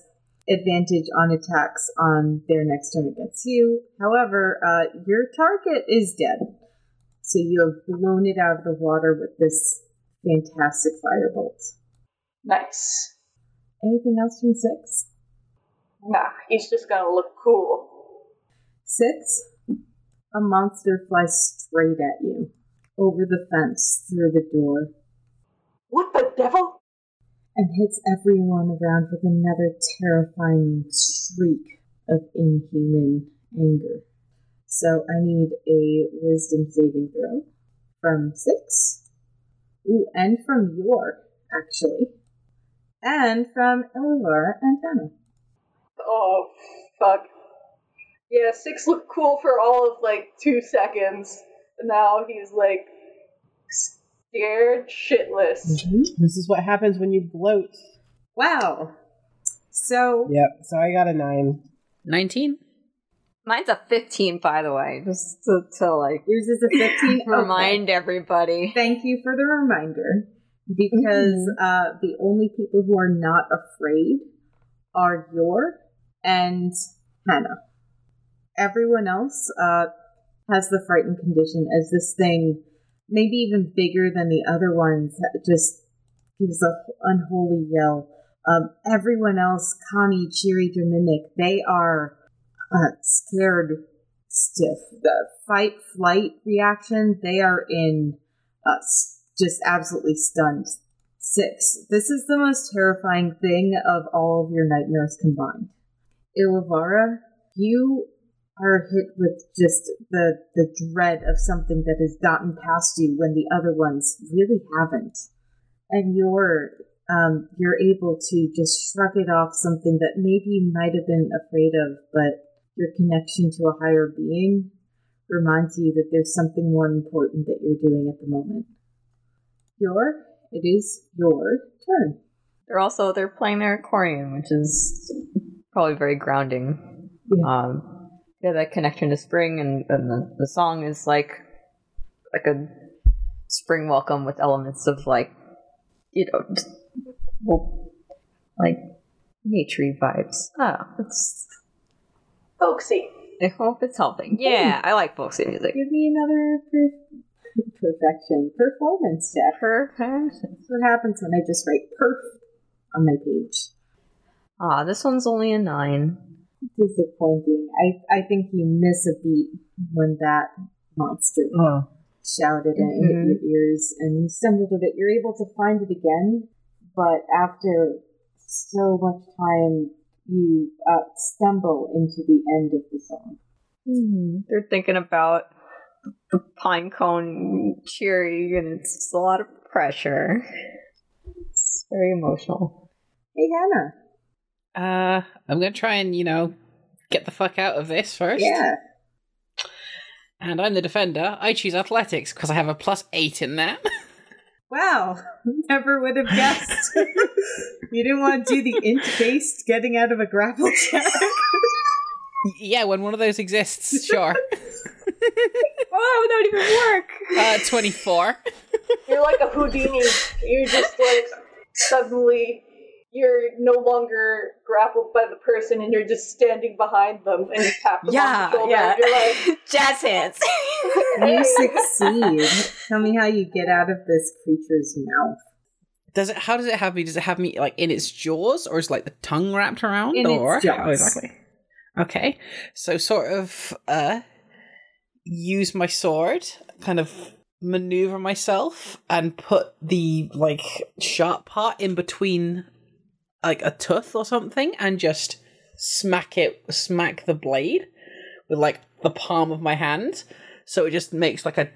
advantage on attacks on their next turn against you. However, uh, your target is dead. So you have blown it out of the water with this fantastic firebolt. nice. Anything else from six? Nah, he's just gonna look cool. Six, a monster flies straight at you over the fence through the door What the devil? And hits everyone around with another terrifying shriek of inhuman anger. So I need a wisdom saving throw from six. Ooh, and from Yor, actually. And from Ilvar and Hannah. Oh, fuck. Yeah, six looked cool for all of like two seconds. Now he's like scared shitless. This is what happens when you gloat. Wow. So Yep. So I got a nine. 19? Mine's a 15, by the way, just to, to like yours is a 15. Okay. remind everybody. Thank you for the reminder. Because uh, the only people who are not afraid are Yor and Hannah. Everyone else uh, has the frightened condition as this thing, maybe even bigger than the other ones, just gives a unholy yell. Um, everyone else, Connie, Cheery, Dominic, they are uh, scared stiff. The fight flight reaction, they are in uh, just absolutely stunned. Six. This is the most terrifying thing of all of your nightmares combined. Ilivara, you are hit with just the the dread of something that has gotten past you when the other ones really haven't, and you're um, you're able to just shrug it off something that maybe you might have been afraid of, but your connection to a higher being reminds you that there's something more important that you're doing at the moment. Yor, it is your turn. They're also they're playing their accordion, which is probably very grounding. Yeah. Um, yeah, that connection to spring, and, and the, the song is like like a spring welcome with elements of like you know, well, like naturey vibes. Oh, it's Folksy. I hope it's helping. Yeah, I like folksy music. Give me another per- perfection performance check. Perfect. That's what happens when I just write perf on my page. Ah, this one's only a nine. Disappointing. I I think you miss a beat when that monster Oh. shouted and it hit your ears, and you stumbled a bit. You're able to find it again, but after so much time, you uh, stumble into the end of the song. They're thinking about the pine cone cheery, and it's just a lot of pressure. It's very emotional. Hey, Hannah. Uh, I'm gonna try and, you know, get the fuck out of this first. Yeah. And I'm the defender. I choose athletics because I have a plus eight in that. Wow. Never would have guessed. you didn't want to do the int based getting out of a grapple check. yeah, when one of those exists, sure. Oh, that would even work. Uh, 24. You're like a Houdini. You just like suddenly you're no longer grappled by the person and you're just standing behind them and you tap them Yeah, on the shoulder yeah. and you're like, Jazz hands. you succeed. Tell me how you get out of this creature's mouth. Does it? How does it have me? Does it have me like in its jaws, or is like the tongue wrapped around, In its or jaws. how exactly? Okay, so sort of uh, use my sword, kind of maneuver myself, and put the like sharp part in between, like a tooth or something, and just smack it, smack the blade with like the palm of my hand. So it just makes like a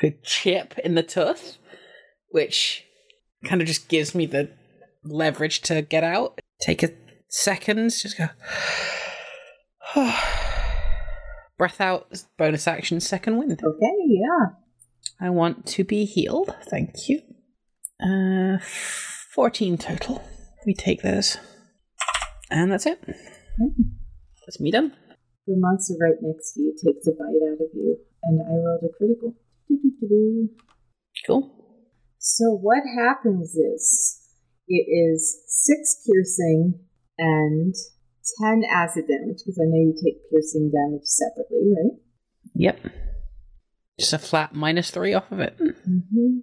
good chip in the tooth, which kind of just gives me the leverage to get out. Take a second, just go. Breath out, bonus action, second wind. Okay, yeah. I want to be healed. Thank you. Uh, 14 total. We take those. And that's it. That's me done. The monster right next to you takes a bite out of you, and I rolled a critical. Cool. So what happens is it is six piercing and ten acid damage because I know you take piercing damage separately, right? Yep. Just a flat minus three off of it. Mm-hmm.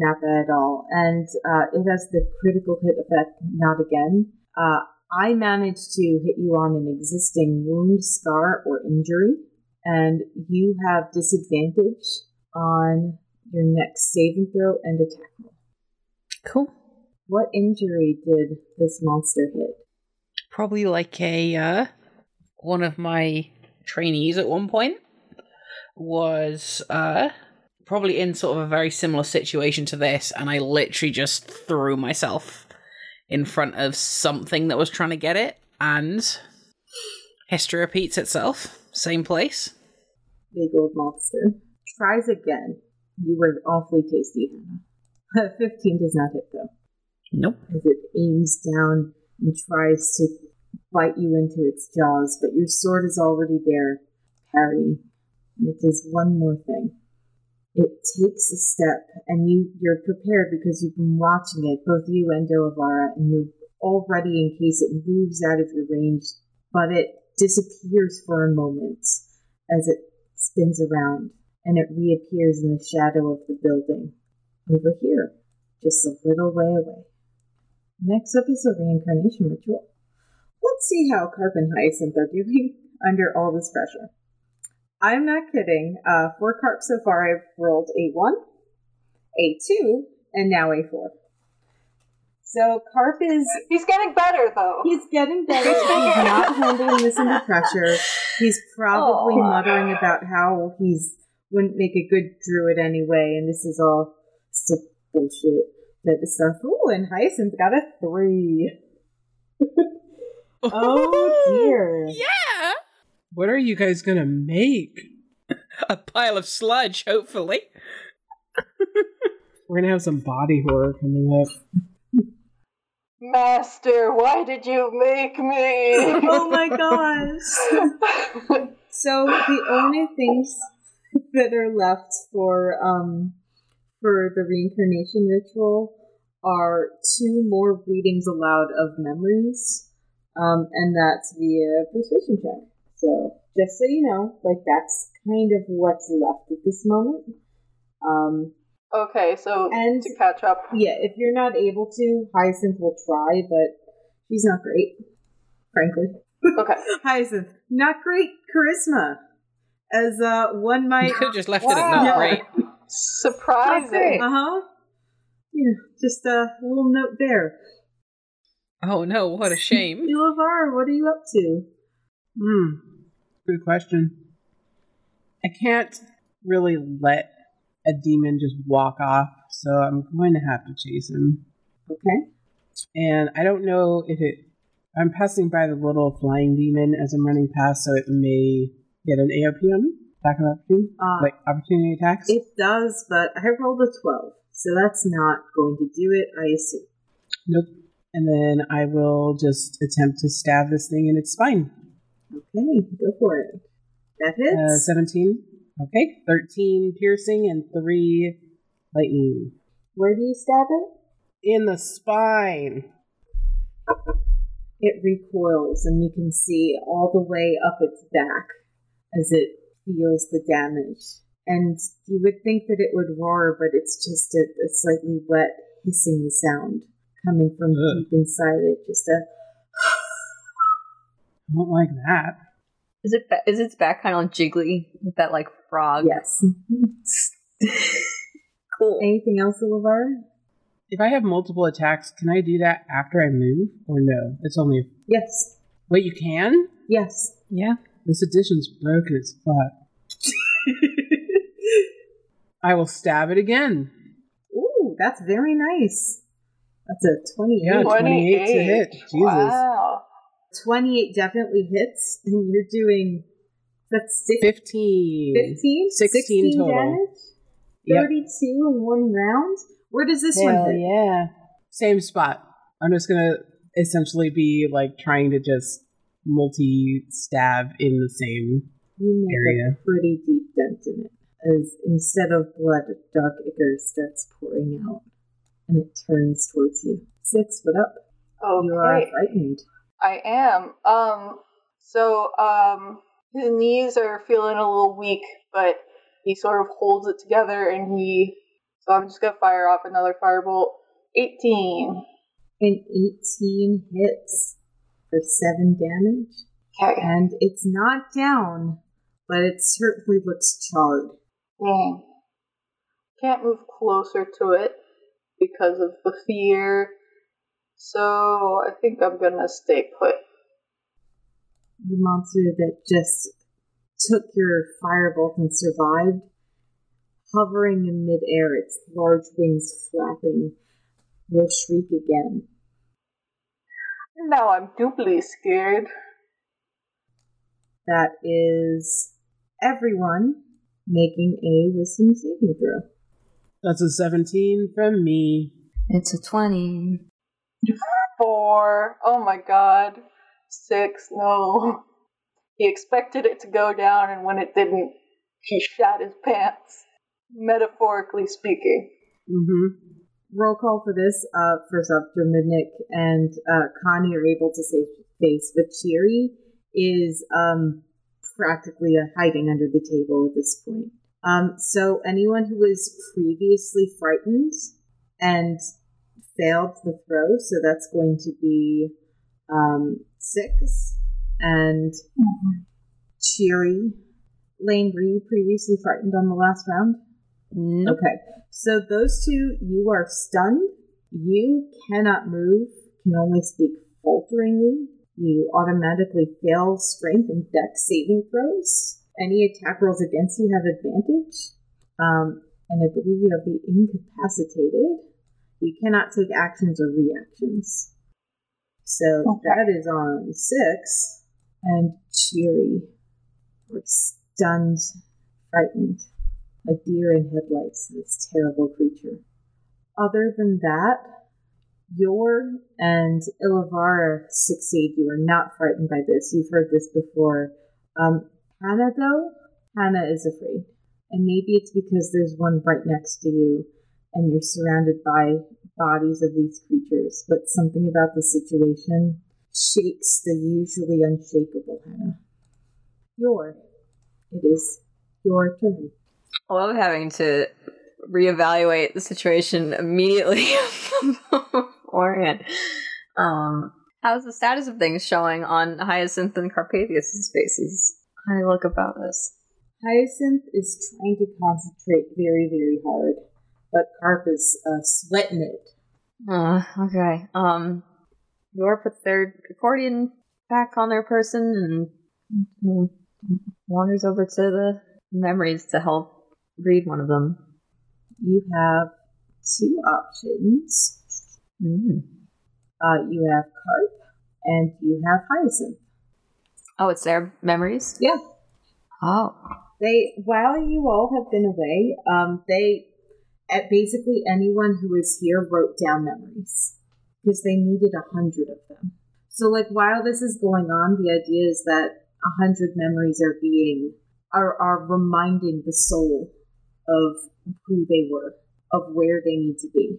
Not bad at all. And uh, it has the critical hit effect, not again. Uh, I managed to hit you on an existing wound, scar, or injury, and you have disadvantage on your next saving throw and attack roll. Cool. What injury did this monster hit? Probably like a uh, one of my trainees at one point was uh probably in sort of a very similar situation to this, and I literally just threw myself in front of something that was trying to get it, and history repeats itself. Same place. Big old monster. Tries again. You were awfully tasty, Hannah. 15 does not hit though. Nope. as it aims down and tries to bite you into its jaws, but your sword is already there, Harry. And it does one more thing. It takes a step, and you you're prepared because you've been watching it, both you and Dilavara, and you're all ready in case it moves out of your range. But it disappears for a moment as it spins around, and it reappears in the shadow of the building over here, just a little way away. Next up is a reincarnation ritual. Let's see how Carp and Hyacinth are doing under all this pressure. I'm not kidding. Uh, for Carp so far, I've rolled a 1, a 2, and now a 4. So Carp is He's getting better though. he's getting better. He's not handling this under pressure. He's probably Aw. muttering about how he's wouldn't make a good druid anyway, and this is all still bullshit That of stuff. Ooh, and Hyacinth got a three. Oh dear. Yeah! What are you guys gonna make? A pile of sludge, hopefully. We're gonna have some body horror coming up. Master, why did you make me? Oh my gosh. So the only things that are left for um for the reincarnation ritual are two more readings aloud of memories, um, and that's via persuasion check. So just so you know, like that's kind of what's left at this moment. Um, okay, so And- to catch up. yeah, if you're not able to, Hyacinth will try, but she's not great, frankly. Okay. Hyacinth, not great charisma, as uh, one You might. could have just left it at Wow. not great. Surprising. Uh huh. Yeah, just a little note there. Oh no, what a shame. Ilavar, what are you up to? Hmm. Good question. I can't really let a demon just walk off, so I'm going to have to chase him. Okay. And I don't know if it. I'm passing by the little flying demon as I'm running past, so it may get an AOP on me. Attack of opportunity? Uh, like opportunity attacks? It does, but I rolled a 12, so that's not going to do it, I assume. Nope. And then I will just attempt to stab this thing in its spine. Okay, go for it. That Uh, hits. 17. Okay. 13 piercing and 3 lightning. Where do you stab it? In the spine. It recoils, and you can see all the way up its back as it feels the damage. And you would think that it would roar, but it's just a, a slightly wet, hissing sound coming from Ugh. deep inside it. Just a I don't like that. Is it ba- is its back kind of jiggly with that like frog? yes. Cool. Anything else, Olivar? If I have multiple attacks, can I do that after I move? Or no? It's only. Yes. Wait, you can? Yes. Yeah. This edition's broken as fuck. I will stab it again. Ooh, that's very nice. That's a 28. Yeah, 28 to hit. Jesus. Wow. 28 definitely hits, and you're doing that's six, 15. 15? 16 total. damage? Yep. 32 in one round? Where does this Hell one hit? yeah. Same spot. I'm just gonna essentially be like trying to just multi stab in the same. You make Area. a pretty deep dent in it, as instead of blood, dark ichor starts pouring out, and it turns towards you. Six, what up? Oh, you are Okay. frightened. I am. Um. So, um, his knees are feeling a little weak, but he sort of holds it together, and he. So I'm just gonna fire off another firebolt. Eighteen. An 18 hits for 7 damage, Okay. and it's not down, but it certainly looks charred. Dang. Can't move closer to it because of the fear. So I think I'm gonna stay put. the monster that just took your firebolt and survived, hovering in midair, its large wings flapping, will shriek again. Now I'm doubly scared. That is everyone making a wisdom saving throw. That's a 17 from me. It's a 20. Four. Oh my god. Six. No. He expected it to go down, and when it didn't, he shat his pants. Metaphorically speaking. Mm-hmm. Roll call for this. Uh, first up, Dominic and uh, Connie are able to save face, but Cheery is um, practically uh, hiding under the table at this point. Um, so anyone who was previously frightened and failed the throw, so that's going to be um, six, and Cheery. Lane, were you previously frightened on the last round? Nope. Okay. So those two, you are stunned. You cannot move, can only speak falteringly. You automatically fail strength and dex saving throws. Any attack rolls against you have advantage. Um, and I believe you have the incapacitated. You cannot take actions or reactions. So Okay. that is on six. And cheery. Or stunned, frightened a deer in headlights, this terrible creature. Other than that, Yor and Ilavara succeed. You are not frightened by this. You've heard this before. Um, Hannah, though, Hannah is afraid. And maybe it's because there's one right next to you and you're surrounded by bodies of these creatures, but something about the situation shakes the usually unshakable Hannah. Yor, it is your turn. I love having to reevaluate the situation immediately beforehand. Um, how's the status of things showing on Hyacinth and Carpathius' faces? How do you look about this? Hyacinth is trying to concentrate very, very hard, but Carp is uh, sweating it. Uh, okay. Um, Yor puts their accordion back on their person and you know, wanders over to the memories to help read one of them. You have two options. Mm. Uh, you have Carp and you have Hyacinth. Oh, it's their memories? Yeah. Oh. They, while you all have been away, um, they, at basically anyone who is here wrote down memories because they needed a hundred of them. So, like, while this is going on, the idea is that a hundred memories are being are are reminding the soul of who they were, of where they need to be.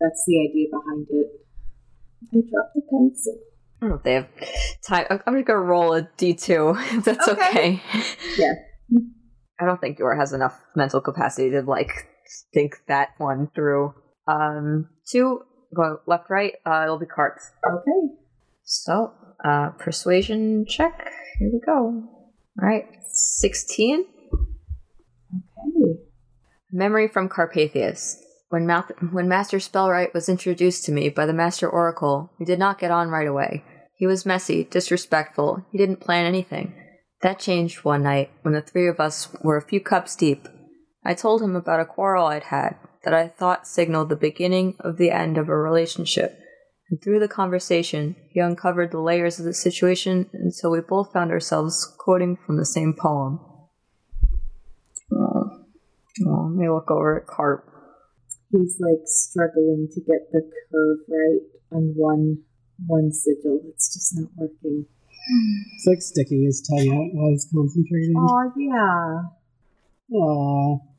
That's the idea behind it. I dropped the pencil. I don't know if they have time. I'm I'm gonna go roll a d2 if that's Okay. okay. Yeah. I don't think Yor has enough mental capacity to like think that one through. Um, two go left, right. Uh, it'll be cards. Okay. So, uh, persuasion check. Here we go. All right, sixteen. Okay. Memory from Carpathius. When, Mouth- when Master Spellwright was introduced to me by the Master Oracle, we did not get on right away. He was messy, disrespectful. He didn't plan anything. That changed one night when the three of us were a few cups deep. I told him about a quarrel I'd had that I thought signaled the beginning of the end of a relationship. And through the conversation, he uncovered the layers of the situation until we both found ourselves quoting from the same poem. Oh, oh let me look over at Carp. He's like struggling to get the curve right on one one sigil. It's just not working. It's like sticking his tongue out while he's concentrating. Oh yeah. Aww.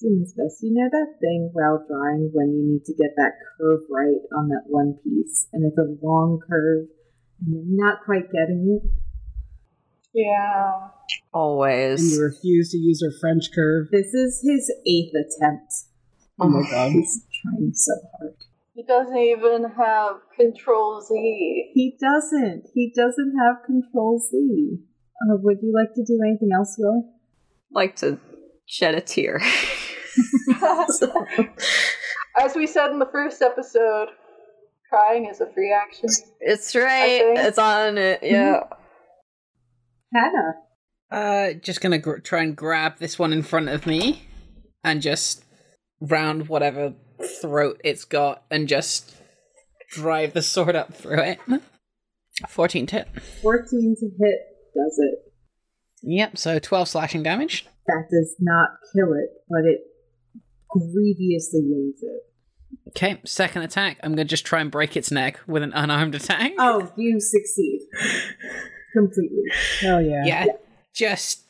Doing his best. You know that thing while drawing when you need to get that curve right on that one piece, and it's a long curve, and you're not quite getting it. Yeah. Always. And Always. you refuse to use her French curve. This is his eighth attempt. Oh my god. He's trying so hard. He doesn't even have Control Z. He doesn't. He doesn't have Control Z. Uh, would you like to do anything else, Yor? like to shed a tear. As we said in the first episode, crying is a free action. it's right. It's on it. Yeah. Hannah. Uh, just gonna gr- try and grab this one in front of me, and just round whatever throat it's got, and just drive the sword up through it. Fourteen to hit. 14 to hit does it. Yep. So twelve slashing damage. That does not kill it, but it grievously wounds it. Okay. Second attack. I'm gonna just try and break its neck with an unarmed attack. Oh, you succeed. Completely. Hell yeah. yeah. Just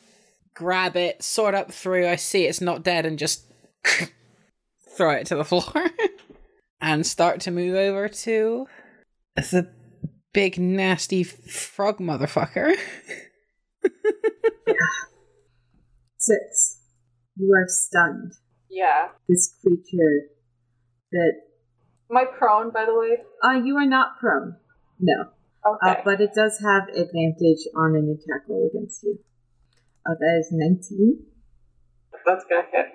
grab it, sword up through. I see it's not dead, and just throw it to the floor, and start to move over to the big nasty frog motherfucker. Six. You are stunned. Yeah. This creature that. Am I prone, by the way? Uh, you are not prone. No. Okay. Uh, but it does have advantage on an attack roll against you. Uh, that is 19. That's gonna hit.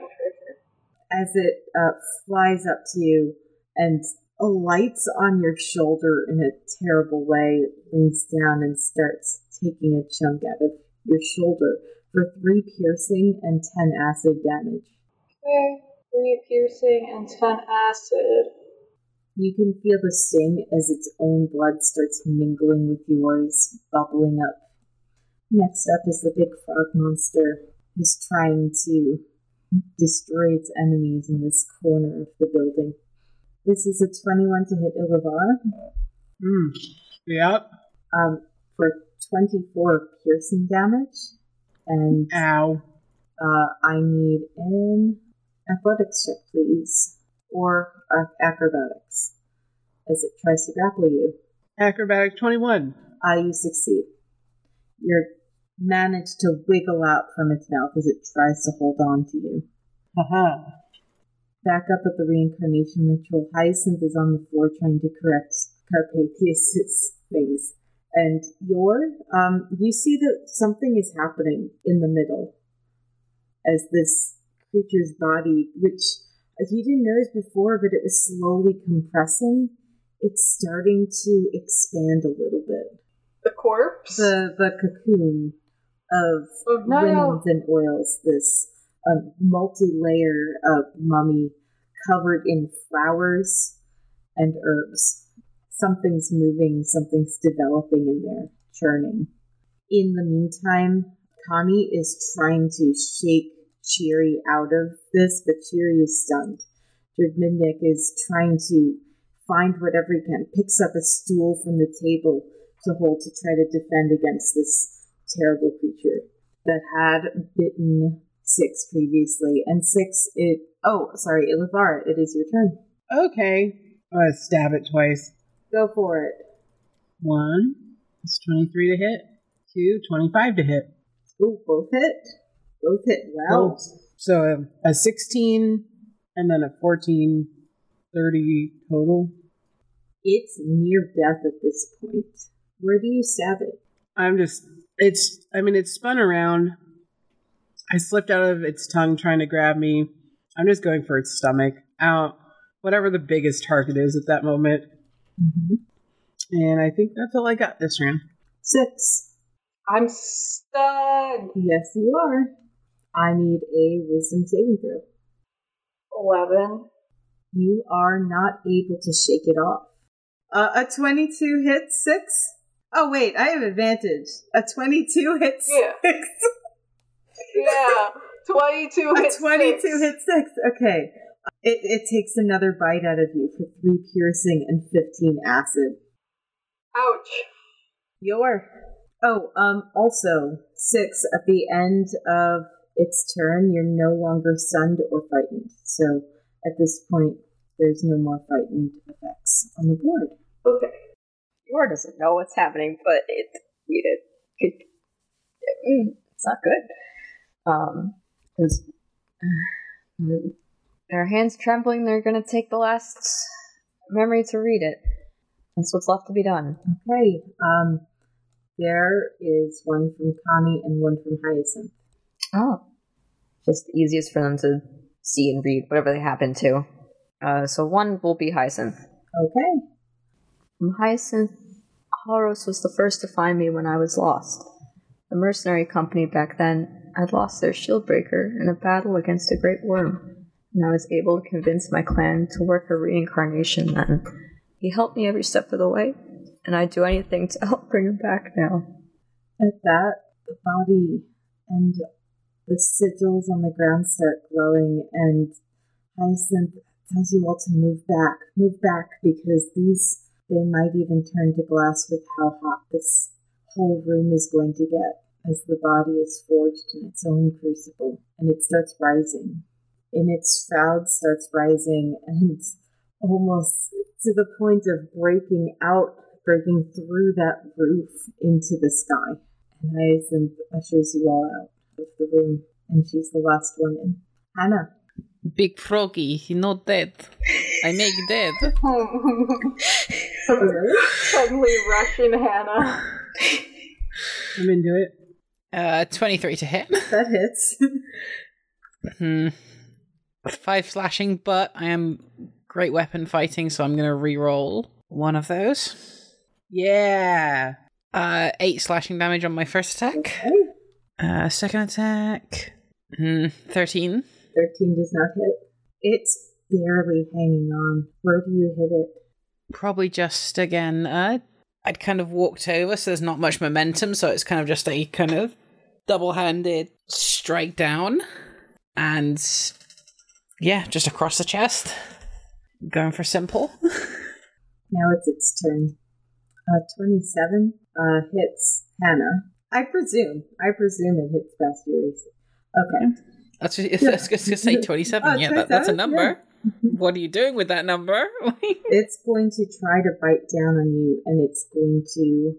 As it uh, flies up to you and alights on your shoulder in a terrible way, leans down and starts taking a chunk out of your shoulder for three piercing and 10 acid damage. Okay. Three piercing and ten acid. You can feel the sting as its own blood starts mingling with yours, bubbling up. Next up is the big frog monster, who's trying to destroy its enemies in this corner of the building. This is a 21 to hit Ilivara Mm. Yep. um, for 24 piercing damage, and Ow. uh, I need an athletics check, please, or acrobatics, as it tries to grapple you. Acrobatic 21. Uh, you succeed. You're managed to wiggle out from its mouth as it tries to hold on to you. Haha. Back up at the reincarnation ritual, Hyacinth is on the floor trying to correct Carpathius's things. And Yor, um, you see that something is happening in the middle as this creature's body, which you didn't notice before, but it was slowly compressing. It's starting to expand a little bit. The corpse? the the cocoon of oh, no. linens and oils, this um, multi-layer of mummy covered in flowers and herbs. Something's moving, something's developing in there, churning. In the meantime, Connie is trying to shake Cheery out of this, but Cheery is stunned. Dermidnik is trying to find whatever he can, picks up a stool from the table to hold to try to defend against this terrible creature that had bitten six previously. And six, it. Oh, sorry, Ilivara, it is your turn. Okay. I'm gonna stab it twice. Go for it. One. It's 23 to hit. Two. 25 to hit. Ooh, both hit. Both hit well. So um, a 16 and then a 14, 30 total. It's near death at this point. Where do you stab it? I'm just, it's, I mean, it's spun around. I slipped out of its tongue trying to grab me. I'm just going for its stomach. Out, whatever the biggest target is at that moment. Mm-hmm. And I think that's all I got this round. Six. I'm stunned. Yes, you are. I need a wisdom saving throw. Eleven. You are not able to shake it off. Uh, a 22 hits six. Oh, wait, I have advantage. A 22 hits Yeah. six. Yeah. Twenty-two a 22 six. hits six. Okay. It, it takes another bite out of you for three piercing and 15 acid. Ouch. Your. Oh, um, also, six, at the end of its turn, you're no longer stunned or frightened. So at this point, there's no more frightened effects on the board. Okay. Yor doesn't know what's happening, but it, it, it, mm, it's not good. Um, uh, their hands trembling. They're gonna take the last memory to read it. That's what's left to be done. Okay, um, there is one from Connie and one from Hyacinth. Oh, just the easiest for them to see and read whatever they happen to. Uh, so one will be Hyacinth. Okay. From Hyacinth, Halros was the first to find me when I was lost. The mercenary company back then had lost their shield breaker in a battle against a great worm, and I was able to convince my clan to work a reincarnation then. He helped me every step of the way, and I'd do anything to help bring him back now. At that, the body and the sigils on the ground start glowing, and Hyacinth tells you all to move back. Move back because these, they might even turn to glass with how hot this whole room is going to get as the body is forged in its own crucible and it starts rising. And its shroud starts rising and almost to the point of breaking out, breaking through that roof into the sky. And Hyacinth ushers you all out of the room, and she's the last one in. Hannah. Big froggy, he not dead. I make dead. Suddenly rushing Hannah. I'm into it. Uh, 23 to hit. That hits. Hmm. Five slashing, but I am great weapon fighting, so I'm going to re-roll one of those. Yeah. Uh, eight slashing damage on my first attack. okay. Uh, second attack. Hmm, 13. 13 does not hit. It's barely hanging on. Where do you hit it? Probably just again. Uh, I'd kind of walked over, so there's not much momentum, so it's kind of just a kind of double-handed strike down, and yeah, just across the chest. Going for simple. Now it's its turn. Uh, 27 uh, hits Hannah. I presume. I presume it hits Bastier's. Okay. That's what, I was going to say 27. Oh, yeah, that, that's a 27, number. What are you doing with that number? It's going to try to bite down on you, and it's going to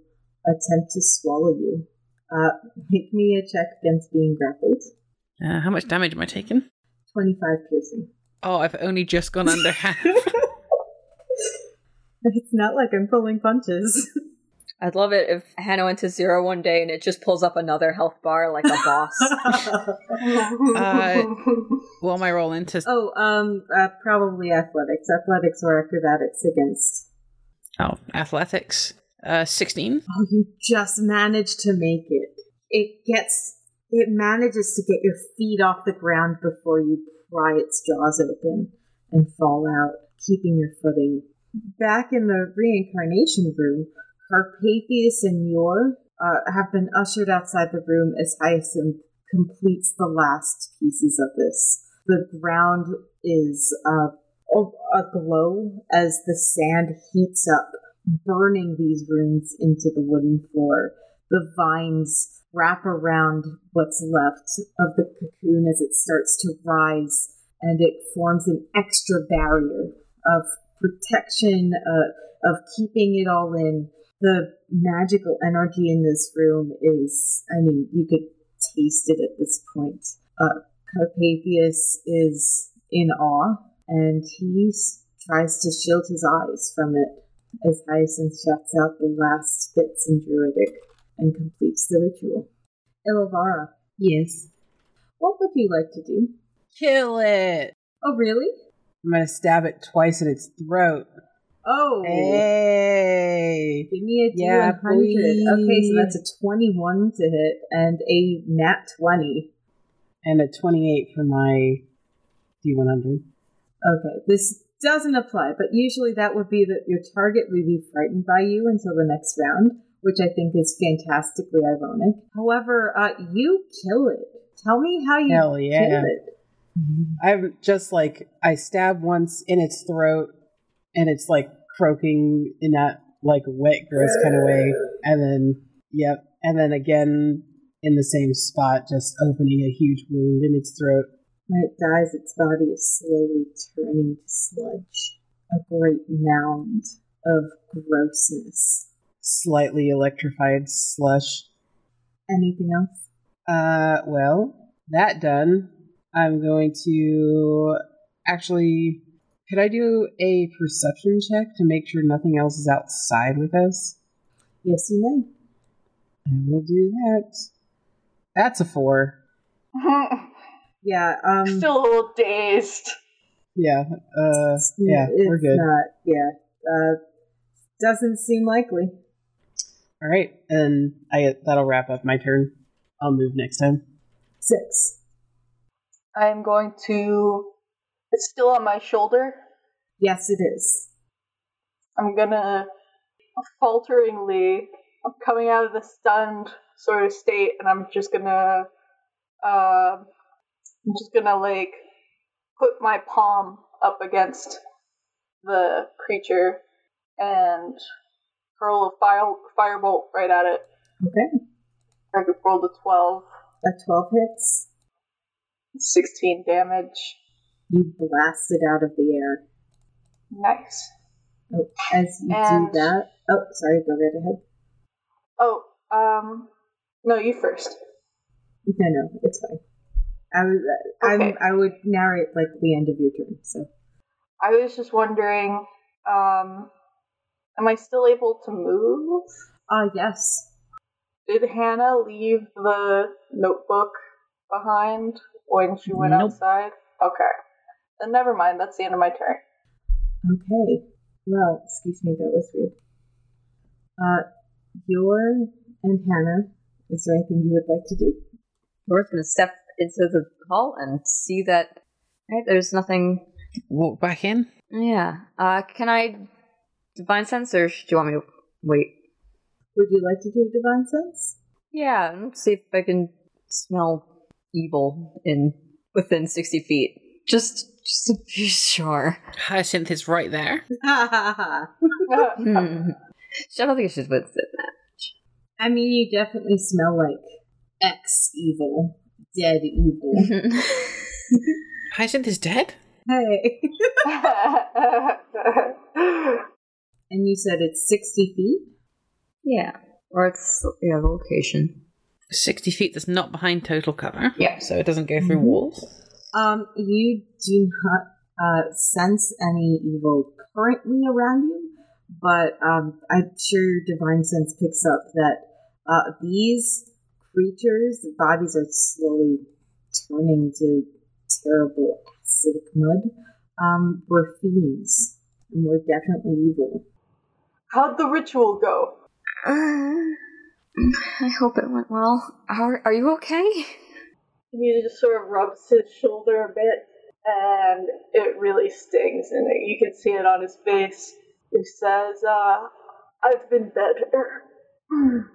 attempt to swallow you. Uh, make me a check against being grappled. uh, how much damage am I taking? 25 piercing. Oh, I've only just gone under half. It's not like I'm pulling punches. I'd love it if Hannah went to zero one day and it just pulls up another health bar like a boss. Uh, what am I rolling to? oh, um, uh, probably athletics. Athletics or acrobatics against. Oh, athletics. Uh, 16. Oh, you just managed to make it. It gets. It manages to get your feet off the ground before you pry its jaws open and fall out, keeping your footing. Back in the reincarnation room, Carpathius and Yor uh, have been ushered outside the room as Hyacinth completes the last pieces of this. The ground is uh, aglow as the sand heats up, burning these runes into the wooden floor. The vines wrap around what's left of the cocoon as it starts to rise, and it forms an extra barrier of protection, uh, of keeping it all in. The magical energy in this room is, I mean, you could taste it at this point. Uh, Carpathius is in awe, and he tries to shield his eyes from it as Hyacinth shuts out the last bits in Druidic and completes the ritual. Ilavara, Yes. what would you like to do? Kill it. Oh, really? I'm gonna stab it twice in its throat. Oh, Hey. Give me a Yeah, D100. Okay, so that's a 21 to hit and a nat 20. And a 28 for my D100. Okay, this doesn't apply, but usually that would be that your target would be frightened by you until the next round, which I think is fantastically ironic. However, uh, you kill it. Tell me how you Hell yeah. kill it. I'm just like, I stab once in its throat, and it's like croaking in that like wet, gross kind of way. And then, yep. And then again in the same spot, just opening a huge wound in its throat. When it dies, its body is slowly turning to sludge. A great mound of grossness. Slightly electrified slush. Anything else? Uh, well, that done. I'm going to actually. Could I do a perception check to make sure nothing else is outside with us? Yes, you may. I will do that. That's a four. Yeah, um. Still a little dazed. Yeah. Uh. Yeah. it's We're good. Not, yeah. Uh, doesn't seem likely. All right, and I that'll wrap up my turn. I'll move next time. Six. I'm going to. It's still on my shoulder. Yes, it is. I'm gonna falteringly. I'm coming out of the stunned sort of state, and I'm just gonna. Uh, I'm just gonna like put my palm up against the creature and hurl a fire firebolt right at it. Okay. I could roll the 12, A 12 hits. 16 damage. You blast it out of the air. Nice. Oh, as you And- do that. Oh, sorry, go right ahead. Oh, um, no, you first. No, no, it's fine. I was, I'm, Okay. I would narrate like the end of your turn. So I was just wondering, um, am I still able to move? Uh, yes. Did Hannah leave the notebook behind when she went Nope. outside? Okay. Then never mind, that's the end of my turn. Okay. Well, excuse me, that was weird. Uh, Yor and Hannah, is there anything you would like to do? We're gonna step into the hall and see that right, there's nothing. Walk back in. Yeah. Uh, can I divine sense, or do you want me to wait? Would you like to do Divine Sense? Yeah. Let's see if I can smell evil in within sixty feet. Just, just to be sure. Hyacinth is right there. Ha ha ha. Hmm. I don't think I should put that. I mean, you definitely smell like ex evil, dead evil. Hyacinth is dead? hey. And you said it's 60 feet? yeah. Or it's yeah the location. 60 feet that's not behind total cover. Yeah. So it doesn't go through Mhm. walls. Um, you do not uh, sense any evil currently around you, but um, I'm sure your divine sense picks up that uh, these creatures, the bodies are slowly turning to terrible acidic mud. Um, were fiends and we're definitely evil. How'd the ritual go? I hope it went well. Are, are you okay? He just sort of rubs his shoulder a bit, and it really stings, and you can see it on his face. He says, uh, I've been better.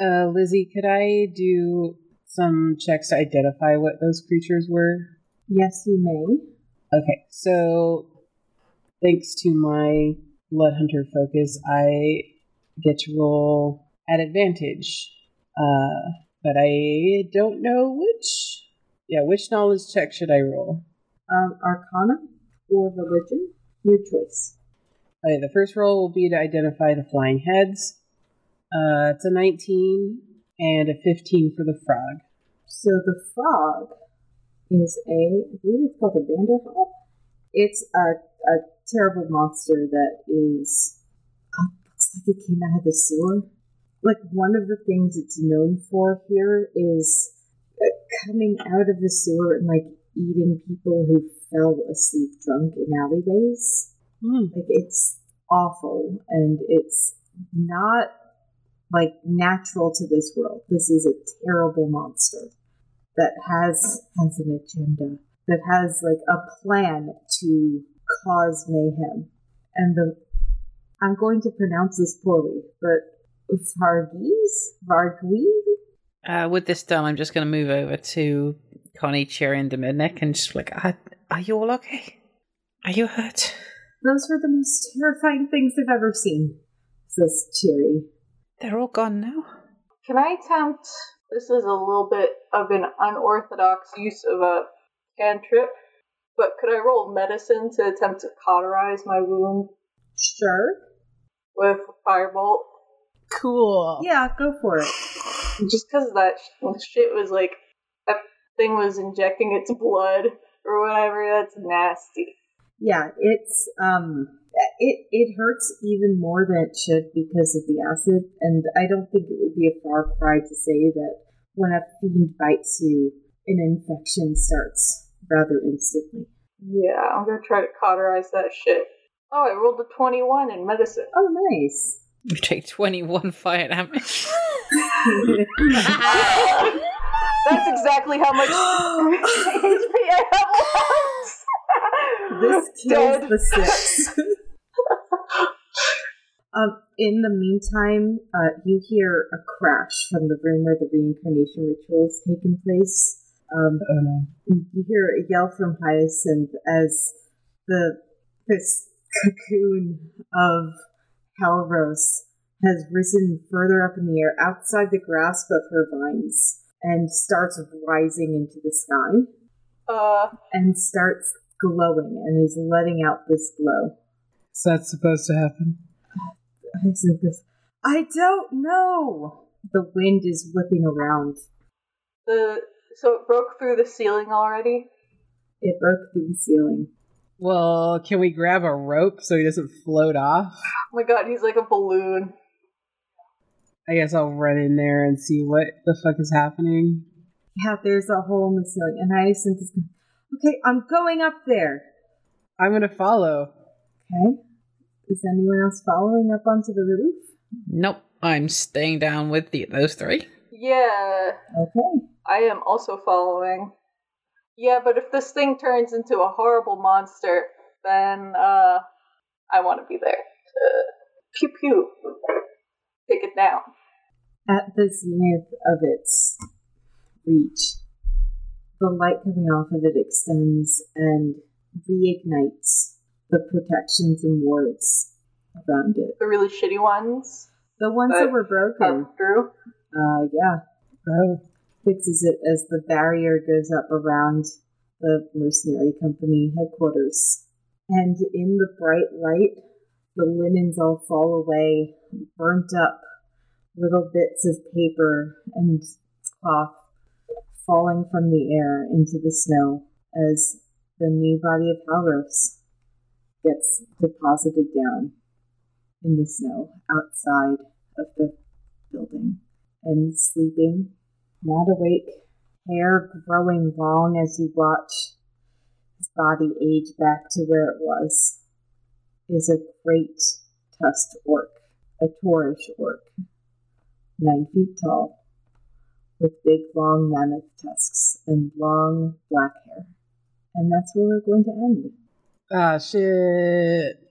Uh, Lizzie, could I do some checks to identify what those creatures were? Yes, you may. Okay, so thanks to my Blood Hunter focus, I get to roll at advantage. Uh, but I don't know which. Yeah, which knowledge check should I roll? Um, Arcana or religion? Your choice. Okay, the first roll will be to identify the flying heads. Uh, it's a 19 and a 15 for the frog. So the frog is a, I believe it's called a Vanderhop. It's a, a terrible monster that is, uh, looks like it came out of the sewer. Like one of the things it's known for here is uh, coming out of the sewer and like eating people who fell asleep drunk in alleyways. Hmm. Like it's awful and it's not like natural to this world. This is a terrible monster that has has an agenda that has like a plan to cause mayhem. And the I'm going to pronounce this poorly, but Varghese? Vargui? Uh, with this done, I'm just going to move over to Connie, Cherry, and Dominic and just like, are, are you all okay? Are you hurt? Those were the most terrifying things I've ever seen, says Cherry. They're all gone now. Can I attempt? This is a little bit of an unorthodox use of a cantrip, but could I roll medicine to attempt to cauterize my wound Sure. with firebolt? Cool. Yeah, go for it. Just because that shit was like that thing was injecting its blood or whatever. That's nasty. Yeah, it's um it it hurts even more than it should because of the acid, and I don't think it would be a far cry to say that when a fiend bites you, an infection starts rather instantly. Yeah, I'm gonna try to cauterize that shit. Oh, I rolled a 21 in medicine. Oh, nice. You take 21 fire damage. That's exactly how much HP I have left. This Dead. kills the six. um, in the meantime, uh, you hear a crash from the room where the reincarnation ritual is taking place. Um, Oh no. you hear a yell from Hyacinth as the this cocoon of Halros has risen further up in the air outside the grasp of her vines and starts rising into the sky Uh, and starts glowing and is letting out this glow. Is that supposed to happen. Hyacinth goes, I don't know. The wind is whipping around. the so it broke through the ceiling already. It broke through the ceiling. Well, can we grab a rope so he doesn't float off? Oh my god, he's like a balloon. I guess I'll run in there and see what the fuck is happening. Yeah, there's a hole in the ceiling. And Hyacinth is going, Okay, I'm going up there. I'm gonna follow. Okay. Is anyone else following up onto the roof? nope, I'm staying down with the, those three. Yeah, Okay. I am also following. Yeah, but if this thing turns into a horrible monster, then uh, I want to be there to pew pew, take it down. At the zenith of its reach, the light coming off of it extends and reignites the protections and wards around it. The really shitty ones The ones that were broken, through. uh, yeah, Oh, fixes it as the barrier goes up around the mercenary company headquarters. And in the bright light, the linens all fall away, burnt up, little bits of paper and cloth falling from the air into the snow as the new body of Halros gets deposited down in the snow outside of the building and sleeping not awake, hair growing long as you watch his body age back to where it was, is a great tusked orc, a Taurish orc, nine feet tall, with big long mammoth tusks and long black hair. And that's where we're going to end. ah, shit.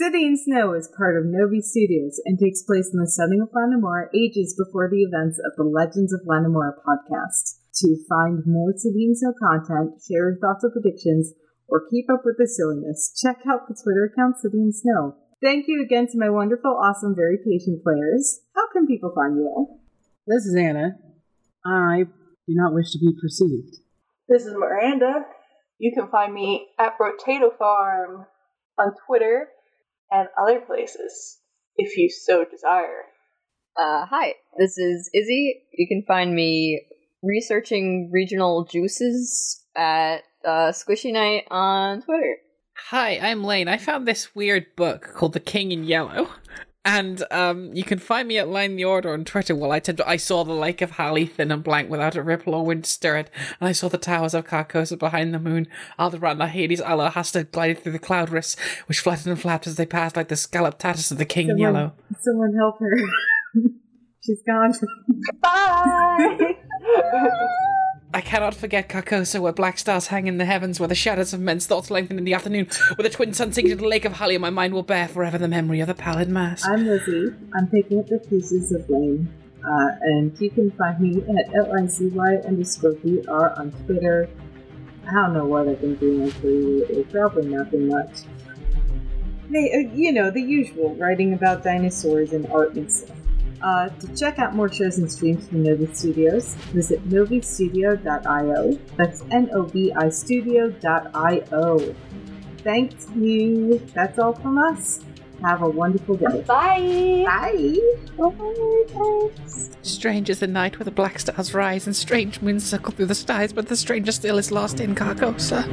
City in Snow is part of Novi Studios and takes place in the setting of Lanamora ages before the events of the Legends of Lanamora podcast. To find more City in Snow content, share your thoughts or predictions, or keep up with the silliness, check out the Twitter account City in Snow. Thank you again to my wonderful, awesome, very patient players. How can people find you all? This is Anna. I do not wish to be perceived. This is Miranda. You can find me at Potato Farm on Twitter and other places if you so desire. Uh, hi, this is Izzy. You can find me researching regional juices at uh, Squishy Night on Twitter. Hi, I'm Lane. I found this weird book called The King in Yellow. And um, you can find me at Line the Order on Twitter. Well, I tend to, I saw the lake of Hali thin and blank without a ripple or wind to stir it, and I saw the towers of Carcosa behind the moon. Aldebaran, Hyades, Alar, Hastur glided through the cloud rifts, which fluttered and flapped as they passed like the scalloped tatters of the king in Someone- yellow. Someone help her. She's gone. Bye. I cannot forget Carcosa, where black stars hang in the heavens, where the shadows of men's thoughts lengthen in the afternoon, where the twin sun sinks into the lake of Hali, and my mind will bear forever the memory of the pallid mask. I'm Lizzie. I'm picking up the pieces of blame, Uh, and you can find me at L-I-Z-Y underscore VR on Twitter. I don't know what I've been doing lately. lately. Probably nothing much. Hey, uh, you know, the usual, writing about dinosaurs and art and stuff. Uh, to check out more shows and streams from Novi Studios, visit novistudio.io. That's N-O-V-I studio.io. Thank you. That's all from us. Have a wonderful day. Bye. Bye. Bye. Strange is the night where the black stars rise and strange moons circle through the skies, but the stranger still is lost in Carcosa.